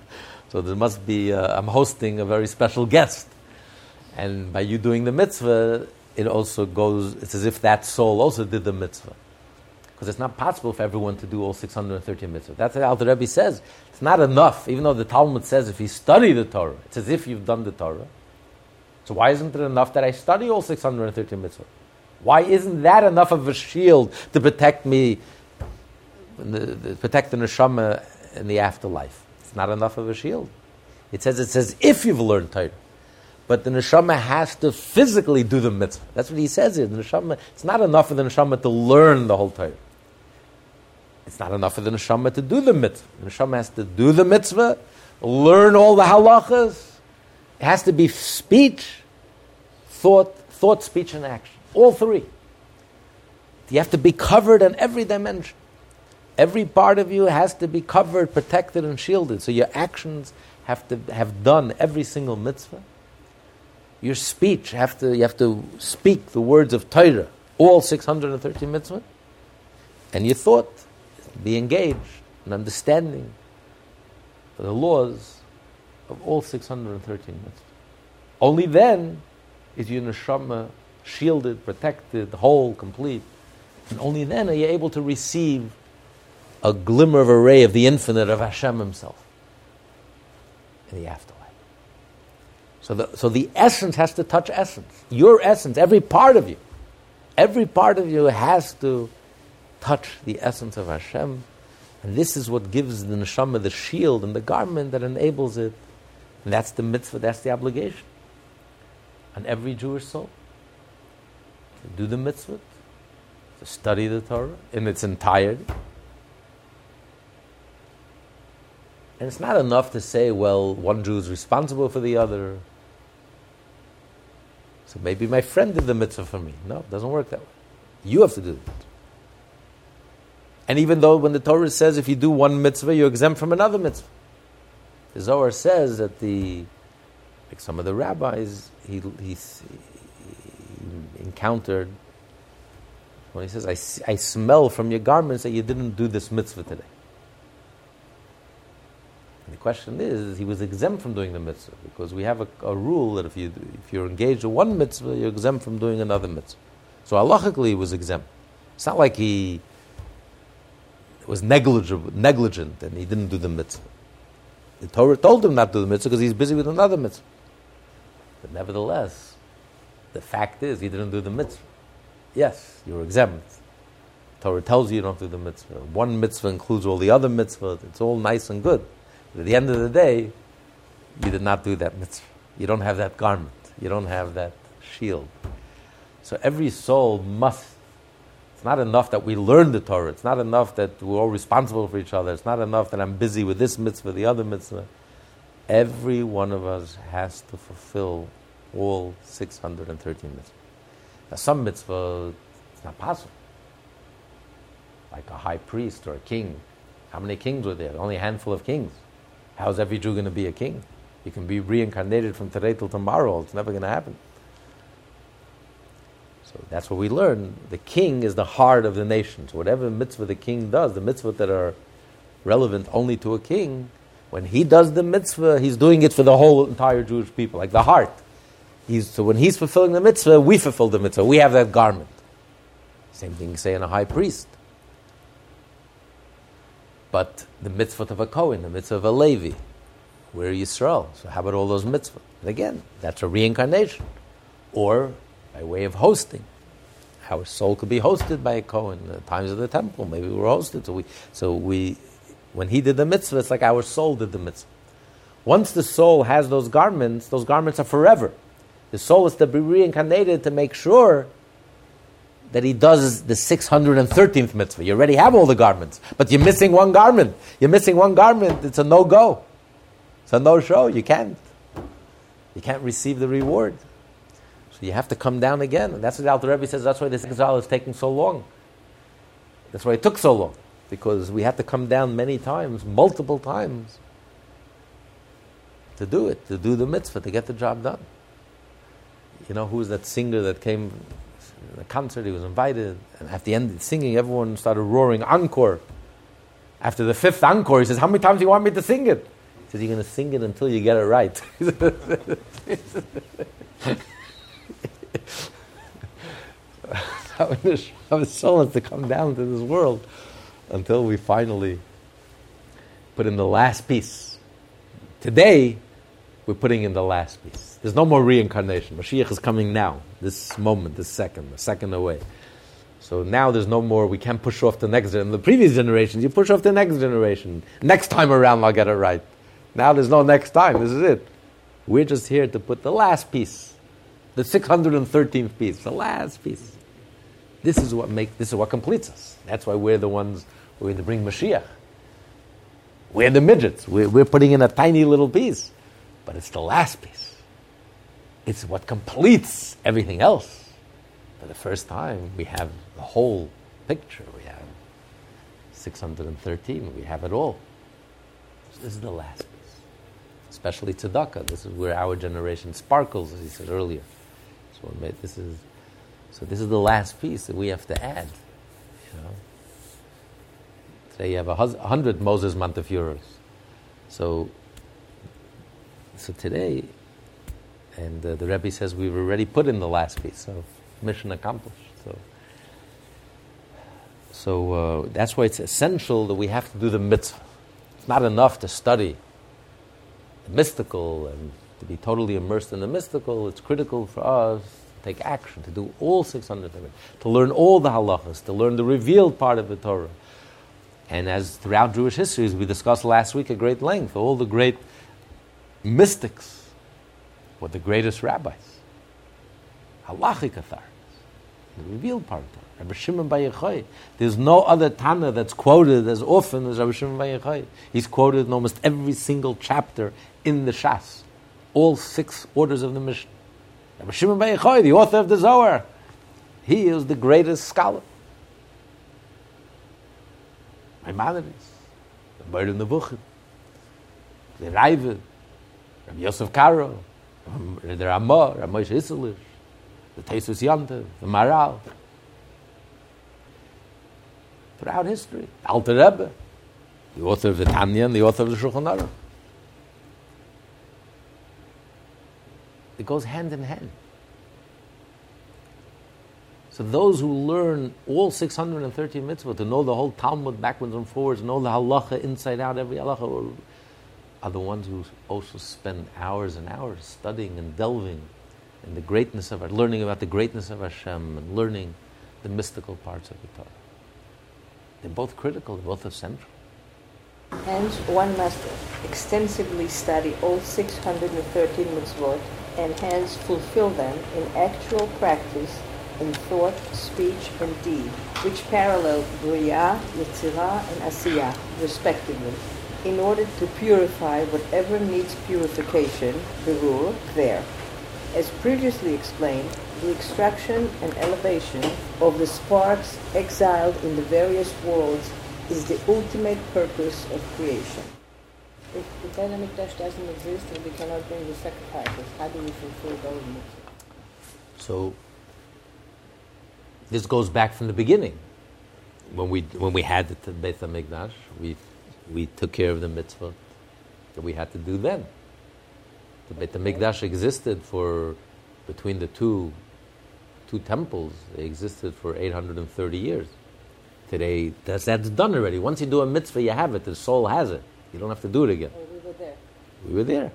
So there must be uh, I'm hosting a very special guest. And by you doing the mitzvah, it also goes it's as if that soul also did the mitzvah because it's not possible for everyone to do all 630 mitzvahs. That's what Alter Rebbe says. It's not enough, even though the Talmud says if you study the Torah, it's as if you've done the Torah. So why isn't it enough that I study all 630 mitzvahs? Why isn't that enough of a shield to protect me, the, the, protect the neshama in the afterlife? It's not enough of a shield. It says it says if you've learned Torah. But the neshama has to physically do the mitzvah. That's what he says here. The neshama, it's not enough for the neshama to learn the whole Torah. It's not enough for the neshama to do the mitzvah. The neshama has to do the mitzvah, learn all the halachas. It has to be speech, thought, thought, speech, and action. All three. You have to be covered in every dimension. Every part of you has to be covered, protected, and shielded. So your actions have to have done every single mitzvah. Your speech have to you have to speak the words of Torah, all 630 mitzvah, and your thought be engaged in understanding the laws of all 613 mitzvahs. Only then is your neshama shielded, protected, whole, complete. And only then are you able to receive a glimmer of a ray of the infinite of Hashem Himself in the afterlife. So the, so the essence has to touch essence. Your essence, every part of you, every part of you has to touch the essence of Hashem. And this is what gives the neshama the shield and the garment that enables it. And that's the mitzvah, that's the obligation on every Jewish soul. To do the mitzvah, to study the Torah in its entirety. And it's not enough to say, well, one Jew is responsible for the other. So maybe my friend did the mitzvah for me. No, it doesn't work that way. You have to do it. And even though when the Torah says if you do one mitzvah, you're exempt from another mitzvah. The Zohar says that the, like some of the rabbis, he, he, he encountered, when he says, I, I smell from your garments that you didn't do this mitzvah today. And the question is, he was exempt from doing the mitzvah because we have a, a rule that if, you, if you're engaged in one mitzvah, you're exempt from doing another mitzvah. So halachically, he was exempt. It's not like he was negligent, negligent and he didn't do the mitzvah. The Torah told him not to do the mitzvah because he's busy with another mitzvah. But nevertheless, the fact is he didn't do the mitzvah. Yes, you're exempt. Torah tells you you don't do the mitzvah. One mitzvah includes all the other mitzvahs. It's all nice and good. But at the end of the day, you did not do that mitzvah. You don't have that garment. You don't have that shield. So every soul must. It's not enough that we learn the Torah. It's not enough that we're all responsible for each other. It's not enough that I'm busy with this mitzvah, the other mitzvah. Every one of us has to fulfill all 613 mitzvahs. Now, some mitzvah, it's not possible. Like a high priest or a king. How many kings were there? Only a handful of kings. How is every Jew going to be a king? You can be reincarnated from today till tomorrow. It's never going to happen. So that's what we learn. The king is the heart of the nation. So whatever mitzvah the king does, the mitzvah that are relevant only to a king, when he does the mitzvah, he's doing it for the whole entire Jewish people, like the heart. He's, so when he's fulfilling the mitzvah, we fulfill the mitzvah. We have that garment. Same thing you say in a high priest. But the mitzvah of a Kohen, the mitzvah of a Levi, we're Yisrael. So how about all those mitzvahs? And again, that's a reincarnation. Or by way of hosting. Our soul could be hosted by a Kohen. The times of the temple, maybe we were hosted. So we, so we, when he did the mitzvah, it's like our soul did the mitzvah. Once the soul has those garments, those garments are forever. The soul is to be reincarnated to make sure that he does the 613th mitzvah. You already have all the garments, but you're missing one garment. You're missing one garment. It's a no go. It's a no show. You can't. You can't receive the reward. You have to come down again. And that's what the Alter Rebbe says. That's why this exile is taking so long. That's why it took so long. Because we had to come down many times, multiple times, to do it, to do the mitzvah, to get the job done. You know, who was that singer that came in a concert? He was invited, and at the end of the singing, everyone started roaring encore. After the fifth encore, he says, How many times do you want me to sing it? He says, You're going to sing it until you get it right. our soul has to come down to this world until we finally put in the last piece. Today, we're putting in the last piece. There's no more reincarnation. Mashiach is coming now, this moment, this second, a second away. So now there's no more, we can't push off the next generation. The previous generations, you push off the next generation. Next time around, I'll get it right. Now there's no next time, this is it. We're just here to put the last piece, the 613th piece, the last piece. This is what make this is what completes us. That's why we're the ones who are going to bring Mashiach. We're the midgets. We're, we're putting in a tiny little piece, but it's the last piece. It's what completes everything else. For the first time, we have the whole picture. We have 613. We have it all. So this is the last piece, especially tzedakah. This is where our generation sparkles, as he said earlier. So this is so this is the last piece that we have to add. You know, today you have a hundred Moses Montefiores. So, so today, and uh, the Rebbe says we've already put in the last piece. So mission accomplished. So, so uh, that's why it's essential that we have to do the mitzvah. It's not enough to study the mystical and to be totally immersed in the mystical. It's critical for us to take action, to do all 600 to learn all the halachas, to learn the revealed part of the Torah. And as throughout Jewish history, as we discussed last week at great length, all the great mystics were the greatest rabbis, halachic authorities, the revealed part of Torah. Rabbi Shimon Bar. There's no other Tana that's quoted as often as Rabbi Shimon Bar Yochai. He's quoted in almost every single chapter in the Shas, all six orders of the Mishnah. Rabbi Shimon Bar Yochai, the author of the Zohar, he is the greatest scholar. Maimonides, the Mord of the Raiva, Rabbi Yosef Karo, the Ramah, Rabbi Moshe Isserles, the Tosfos Yontif, the Maharal. Throughout history, Alter Rebbe, the author of the Tanya and the author of the Shulchan Aruch. It goes hand in hand. So those who learn all 630 mitzvot, to know the whole Talmud backwards and forwards, know the halacha inside out, every halacha, are the ones who also spend hours and hours studying and delving in the greatness of it, learning about the greatness of Hashem and learning the mystical parts of the Torah. They're both critical, they're both essential. Hence, one must extensively study all 613 mitzvot and hence fulfill them in actual practice in thought, speech, and deed, which parallel Briya, Yetzirah, and Asiyah, respectively, in order to purify whatever needs purification, Birur, there. As previously explained, the extraction and elevation of the sparks exiled in the various worlds is the ultimate purpose of creation. If the Beit HaMikdash doesn't exist and we cannot bring the sacrifices, how do we fulfill those mitzvahs? So this goes back from the beginning. When we when we had the Beit HaMikdash, we we took care of the mitzvah that we had to do then. The Beit HaMikdash existed for between the two two temples. They existed for 830 years. Today, that's, that's done already. Once you do a mitzvah, you have it. The soul has it. You don't have to do it again. Oh, we were there. We were there.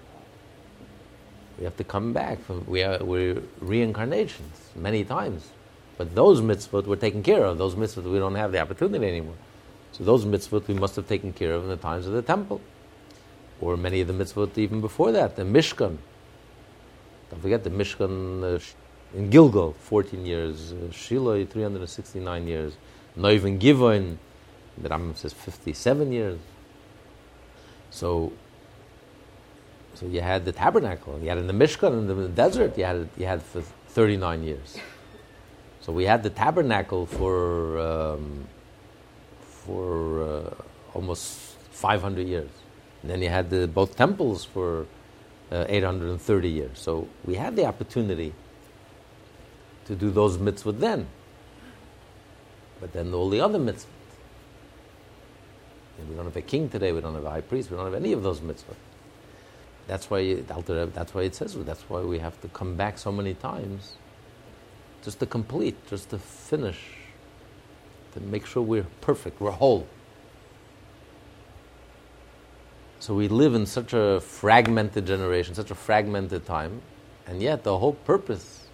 We have to come back. From, we are, we're reincarnations many times. But those mitzvot were taken care of. Those mitzvot, we don't have the opportunity anymore. So those mitzvot we must have taken care of in the times of the temple. Or many of the mitzvot even before that. The Mishkan. Don't forget the Mishkan uh, in Gilgal, 14 years. Uh, Shiloh, 369 years. Nov and Givon, the Rambam says 57 years. So, so you had the tabernacle, you had in the Mishkan, in the desert, you had, you had for 39 years. So we had the tabernacle for, um, for uh, almost 500 years. And then you had the, both temples for uh, 830 years. So we had the opportunity to do those mitzvot then. But then all the other mitzvot. We don't have a king today, we don't have a high priest, we don't have any of those mitzvot. That's why, that's why it says, that's why we have to come back so many times just to complete, just to finish, to make sure we're perfect, we're whole. So we live in such a fragmented generation, such a fragmented time, and yet the whole purpose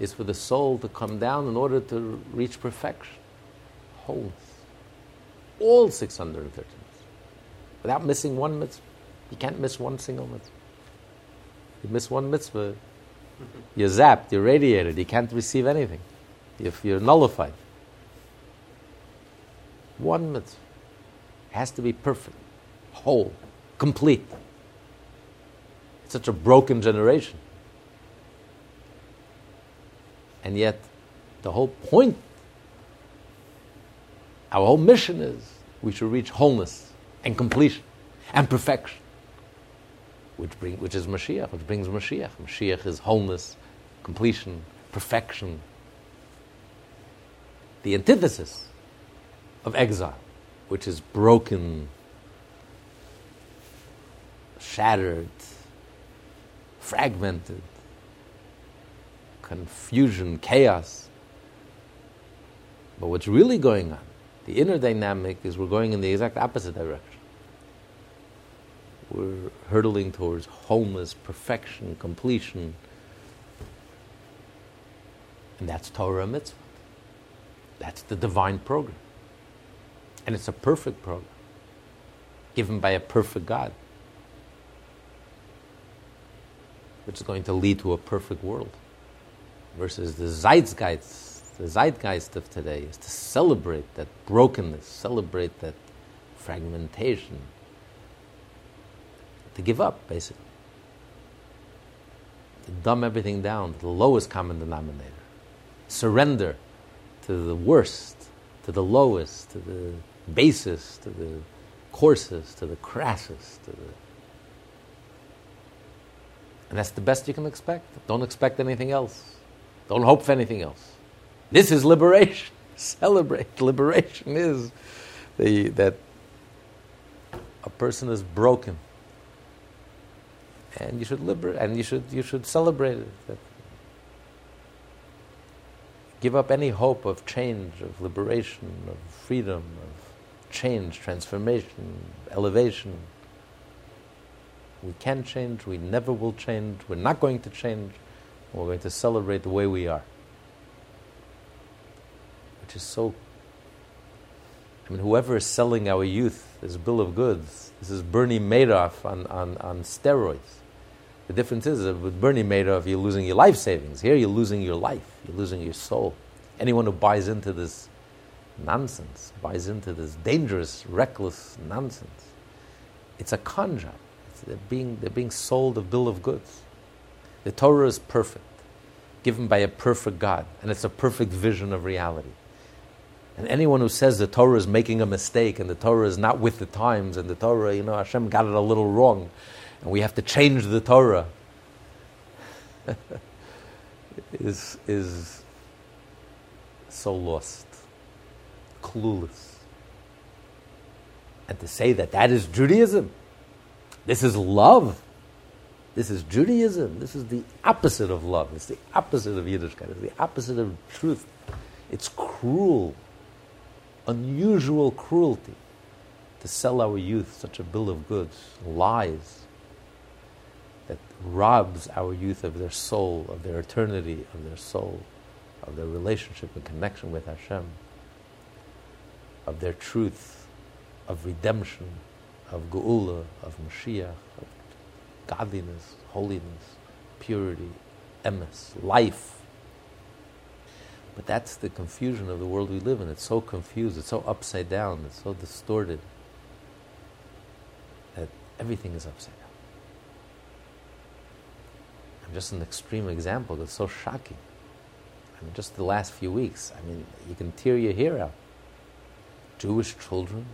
is for the soul to come down in order to reach perfection, wholeness. All 613 without missing one mitzvah. You can't miss one single mitzvah. You miss one mitzvah, you're zapped, you're radiated, you can't receive anything. If you're nullified. One mitzvah has to be perfect, whole, complete. It's such a broken generation. And yet, the whole point, our whole mission is we should reach wholeness and completion and perfection which, bring, which is Mashiach, which brings Mashiach. Mashiach is wholeness, completion, perfection. The antithesis of exile, which is broken, shattered, fragmented, confusion, chaos. But what's really going on, the inner dynamic, is we're going in the exact opposite direction we're hurtling towards wholeness, perfection, completion. And that's Torah mitzvah. That's the divine program. And it's a perfect program, given by a perfect God, which is going to lead to a perfect world. Versus the zeitgeist, the zeitgeist of today is to celebrate that brokenness, celebrate that fragmentation, to give up, basically. To dumb everything down to the lowest common denominator. Surrender to the worst, to the lowest, to the basest, to the coarsest, to the crassest, to the and that's the best you can expect. Don't expect anything else. Don't hope for anything else. This is liberation. Celebrate. Liberation is the, that a person is broken and you should liberate, and you should you should celebrate it. Give up any hope of change, of liberation, of freedom, of change, transformation, elevation. We can change. We never will change. We're not going to change. We're going to celebrate the way we are, is so I mean, whoever is selling our youth this bill of goods, this is Bernie Madoff on, on, on steroids. The difference is that with Bernie Madoff, you're losing your life savings. Here, you're losing your life, you're losing your soul. Anyone who buys into this nonsense, buys into this dangerous, reckless nonsense, it's a con job. They're, being, they're being sold a bill of goods. The Torah is perfect, given by a perfect God, and it's a perfect vision of reality. And anyone who says the Torah is making a mistake and the Torah is not with the times and the Torah, you know, Hashem got it a little wrong and we have to change the Torah. Is, is so lost, clueless. And to say that that is Judaism, this is love, this is Judaism, this is the opposite of love, it's the opposite of Yiddishkeit, it's the opposite of truth. It's cruel unusual cruelty to sell our youth such a bill of goods, lies that robs our youth of their soul, of their eternity, of their soul, of their relationship and connection with Hashem, of their truth, of redemption, of Geula, of Mashiach, of godliness, holiness, purity, emes, life. But that's the confusion of the world we live in. It's so confused, it's so upside down, it's so distorted that everything is upside down. I'm just an extreme example that's so shocking. I mean, just the last few weeks, I mean, you can tear your hair out. Jewish children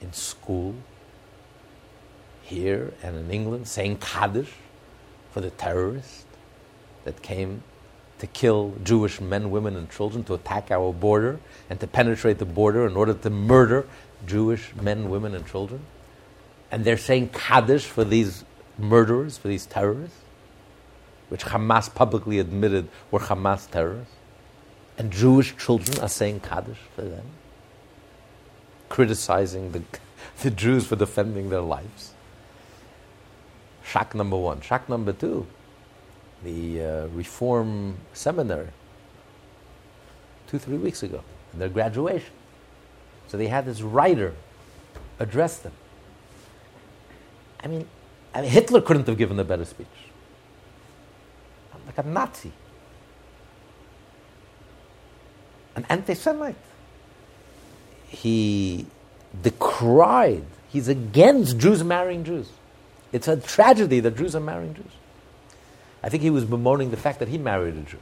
in school, here and in England, saying Kaddish for the terrorist that came to kill Jewish men, women, and children, to attack our border, and to penetrate the border in order to murder Jewish men, women, and children. And they're saying Kaddish for these murderers, for these terrorists, which Hamas publicly admitted were Hamas terrorists. And Jewish children are saying Kaddish for them, criticizing the, the Jews for defending their lives. Shock number one. Shock number two the uh, Reform Seminary two, three weeks ago, in their graduation. So they had this writer address them. I mean, I mean, Hitler couldn't have given a better speech. I'm Like a Nazi, an anti Semite. He decried, he's against Jews marrying Jews. It's a tragedy that Jews are marrying Jews. I think he was bemoaning the fact that he married a Jew.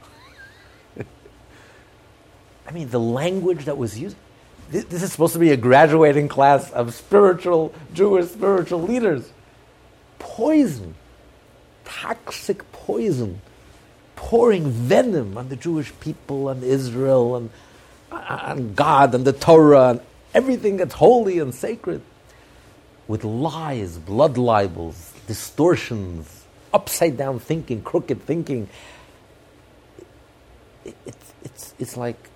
I mean, the language that was used. This, this is supposed to be a graduating class of spiritual, Jewish spiritual leaders. Poison, toxic poison, pouring venom on the Jewish people and Israel and on God and the Torah and everything that's holy and sacred with lies, blood libels, distortions, upside down thinking, crooked thinking. It, it, it's, it's like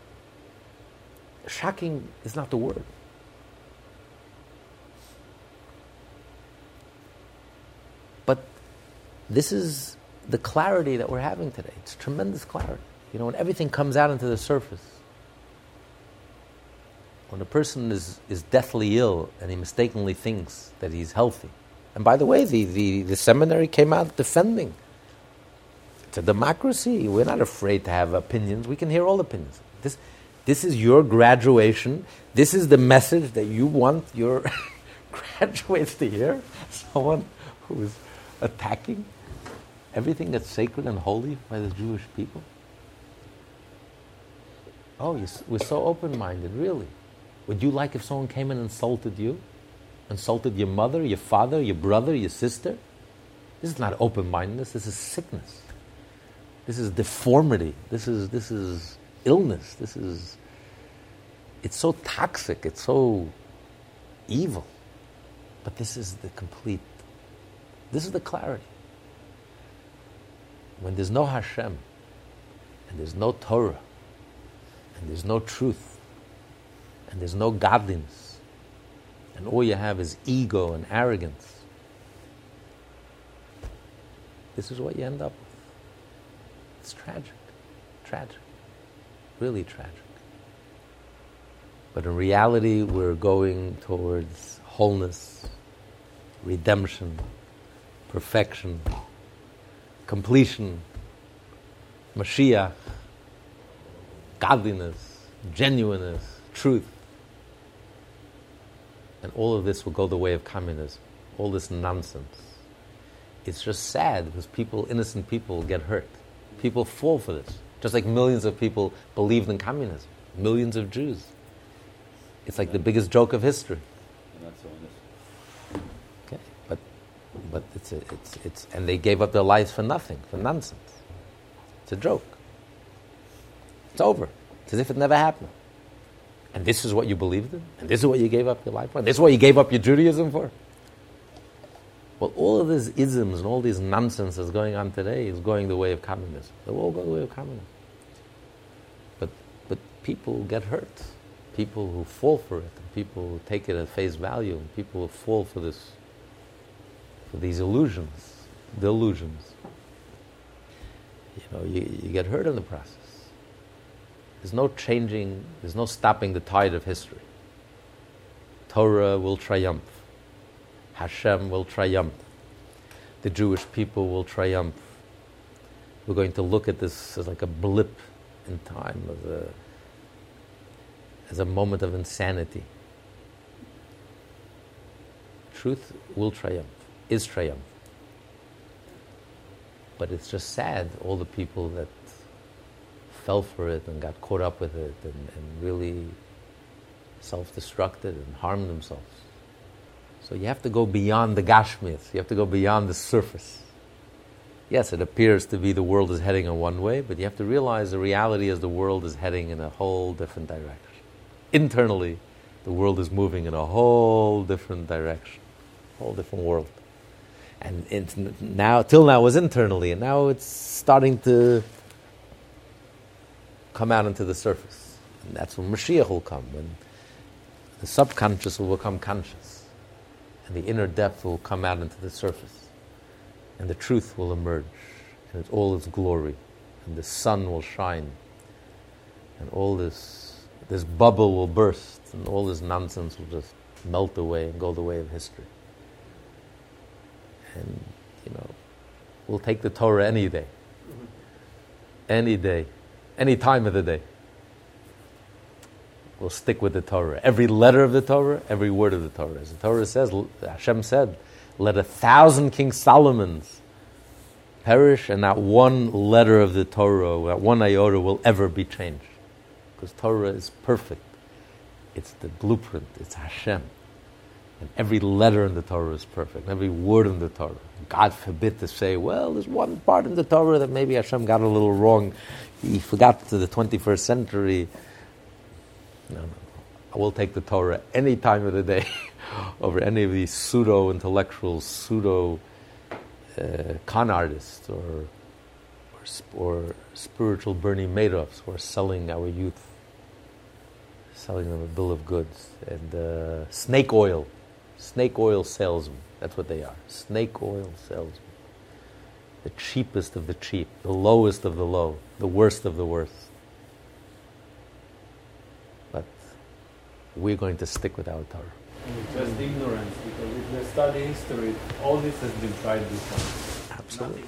shocking is not the word. But this is the clarity that we're having today. It's tremendous clarity. You know, when everything comes out into the surface, when a person is, is deathly ill and he mistakenly thinks that he's healthy, and by the way, the, the, the seminary came out defending. It's a democracy. We're not afraid to have opinions. We can hear all opinions. This, this is your graduation. This is the message that you want your graduates to hear. Someone who is attacking everything that's sacred and holy by the Jewish people. Oh, we're so open minded, really. Would you like if someone came and insulted you? Insulted your mother, your father, your brother, your sister. This is not open mindedness, this is sickness. This is deformity. This is, this is illness. This is. It's so toxic. It's so evil. But this is the complete. This is the clarity. When there's no Hashem, and there's no Torah, and there's no truth, and there's no godliness, and all you have is ego and arrogance, this is what you end up with. It's tragic. Tragic. Really tragic. But in reality, we're going towards wholeness, redemption, perfection, completion, Mashiach, godliness, genuineness, truth. And all of this will go the way of communism. All this nonsense. It's just sad because people, innocent people, get hurt. People fall for this. Just like millions of people believed in communism. Millions of Jews. It's like the biggest joke of history. Okay, but but it's a, it's it's and they gave up their lives for nothing, for nonsense. It's a joke. It's over. It's as if it never happened. And this is what you believed in? And this is what you gave up your life for? And this is what you gave up your Judaism for? Well, all of these isms and all these nonsense that's going on today is going the way of communism. They will all go the way of communism. But, but people get hurt. People who fall for it, and people who take it at face value, and people who fall for this, for these illusions, delusions. You know, you, you get hurt in the process. There's no changing, there's no stopping the tide of history. Torah will triumph. Hashem will triumph. The Jewish people will triumph. We're going to look at this as like a blip in time, as a, as a moment of insanity. Truth will triumph, is triumph. But it's just sad, all the people that fell for it and got caught up with it and, and really self destructed and harmed themselves. So you have to go beyond the gashmiyus, you have to go beyond the surface. Yes, it appears to be the world is heading in one way, but you have to realize the reality is the world is heading in a whole different direction. Internally, the world is moving in a whole different direction, whole different world. And now, till now, it was internally, and now it's starting to come out into the surface. And that's when Mashiach will come, when the subconscious will become conscious, and the inner depth will come out into the surface, and the truth will emerge. In all its glory, and the sun will shine, and all this, this bubble will burst, and all this nonsense will just melt away and go the way of history. And, you know, we'll take the Torah any day. Mm-hmm. Any day any time of the day. We'll stick with the Torah. Every letter of the Torah, every word of the Torah. As the Torah says, Hashem said, let a thousand King Solomons perish and not one letter of the Torah, not one iota will ever be changed. Because Torah is perfect. It's the blueprint, it's Hashem. And every letter in the Torah is perfect, every word in the Torah. God forbid to say, well, there's one part in the Torah that maybe Hashem got a little wrong. He forgot to the 21st century. No, no. I will take the Torah any time of the day over any of these pseudo intellectuals, pseudo uh, con artists, or, or, or spiritual Bernie Madoffs who are selling our youth, selling them a bill of goods, and uh, snake oil, snake oil salesmen. That's what they are snake oil salesmen. The cheapest of the cheap, the lowest of the low, the worst of the worst. But we're going to stick with our Torah. It's just ignorance, because if you study history, all this has been tried before. Absolutely.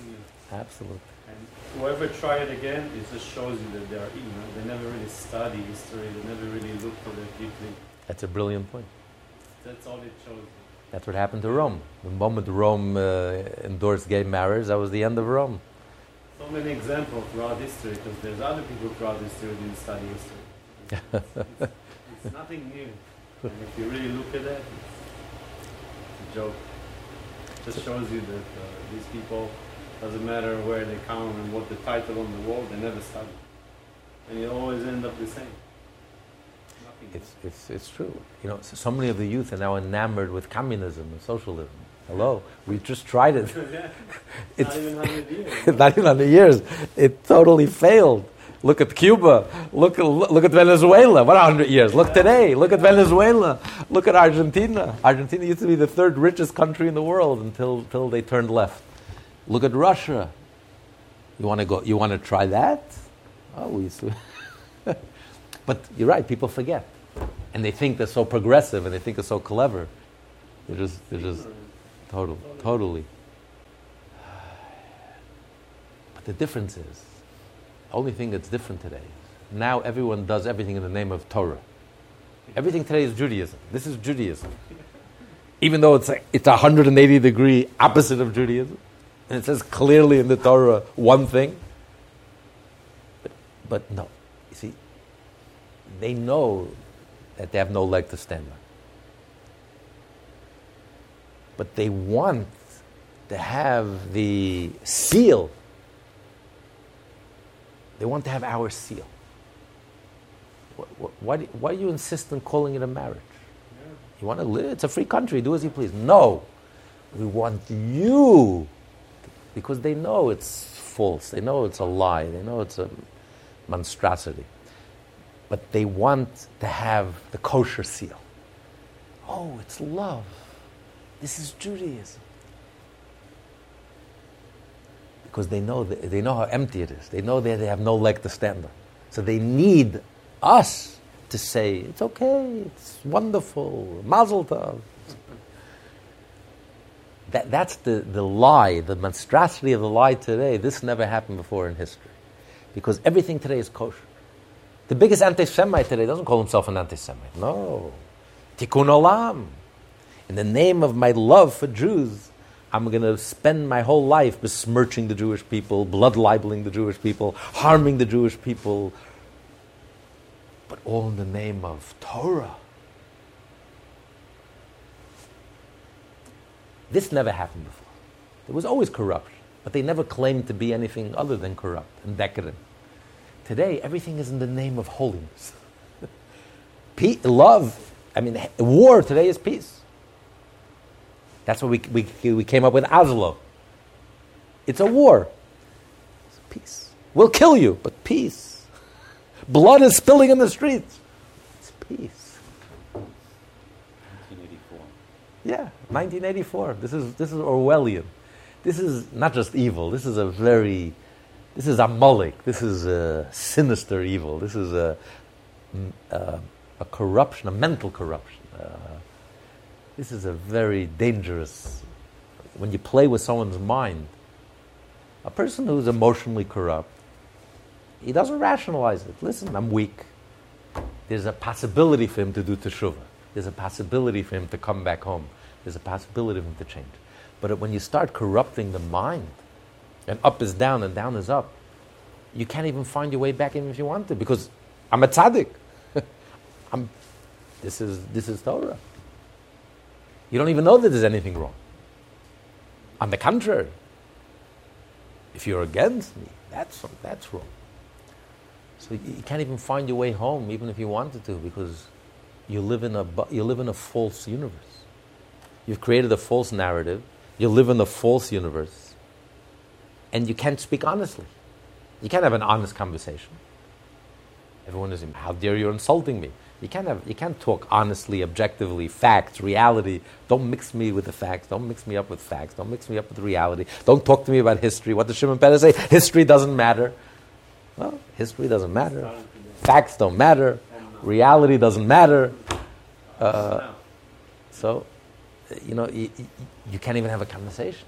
Absolutely. And whoever tried it again, it just shows you that they are ignorant. They never really study history. They never really look at it deeply. That's a brilliant point. That's all it shows. That's what happened to Rome. The moment Rome uh, endorsed gay marriage, that was the end of Rome. So many examples throughout history, because there's other people throughout history who didn't study history. it's, it's nothing new. And if you really look at it, it's a joke. It just shows you that uh, these people, doesn't matter where they come and what the title on the wall, they never study. And you always end up the same. It's, it's, it's true. You know, so, so many of the youth are now enamored with communism and socialism. Hello, we just tried it. It's not even 100 years. not even 100 years. It totally failed. Look at Cuba. Look, look at Venezuela. What 100 years? Look today. Look at Venezuela. Look at Argentina. Argentina used to be the third richest country in the world until, until they turned left. Look at Russia. You want to go? You want to try that? Oh, we used to. but you're right. People forget. And they think they're so progressive and they think they're so clever. They're just, they're just total, totally. But the difference is, the only thing that's different today now everyone does everything in the name of Torah. Everything today is Judaism. This is Judaism. Even though it's a, it's a 180 degree opposite of Judaism. And it says clearly in the Torah one thing. But, but no. You see, they know that they have no leg to stand on. But they want to have the seal. They want to have our seal. Why, why do you insist on calling it a marriage? You want to live? It's a free country. Do as you please. No. We want you. Because they know it's false. They know it's a lie. They know it's a monstrosity. But they want to have the kosher seal. Oh, it's love. This is Judaism. Because they know, they know how empty it is. They know that they have no leg to stand on. So they need us to say, it's okay, it's wonderful, mazel tov. That, that's the, the lie, the monstrosity of the lie today. This never happened before in history. Because everything today is kosher. The biggest anti Semite today doesn't call himself an anti Semite. No. Tikkun olam. In the name of my love for Jews, I'm going to spend my whole life besmirching the Jewish people, blood libeling the Jewish people, harming the Jewish people, but all in the name of Torah. This never happened before. There was always corruption, but they never claimed to be anything other than corrupt and decadent. Today, everything is in the name of holiness. Peace, love, I mean, war today is peace. That's what we, we, we came up with Oslo. It's a war. It's peace. We'll kill you, but peace. Blood is spilling in the streets. It's peace. 1984. Yeah, 1984. This is, this is Orwellian. This is not just evil. This is a very, this is Amalek. This is a sinister evil. This is a, a, a corruption, a mental corruption. Uh, this is a very dangerous, when you play with someone's mind, a person who's emotionally corrupt, he doesn't rationalize it. Listen, I'm weak. There's a possibility for him to do teshuvah. There's a possibility for him to come back home. There's a possibility for him to change. But when you start corrupting the mind, and up is down and down is up, you can't even find your way back even if you want to because I'm a tzaddik. I'm, this, is, this is Torah. You don't even know that there's anything wrong. On the contrary, if you're against me, that's, that's wrong. So you can't even find your way home, even if you wanted to, because you live in a you live in a false universe. You've created a false narrative. You live in a false universe, and you can't speak honestly. You can't have an honest conversation. Everyone is, how dare you're insulting me? You can't have, you can't talk honestly, objectively, facts, reality. Don't mix me with the facts. Don't mix me up with facts. Don't mix me up with reality. Don't talk to me about history. What does Shimon Peres say? History doesn't matter. Well, history doesn't matter. Facts don't matter. Reality doesn't matter. Uh, so, you know, you, you can't even have a conversation.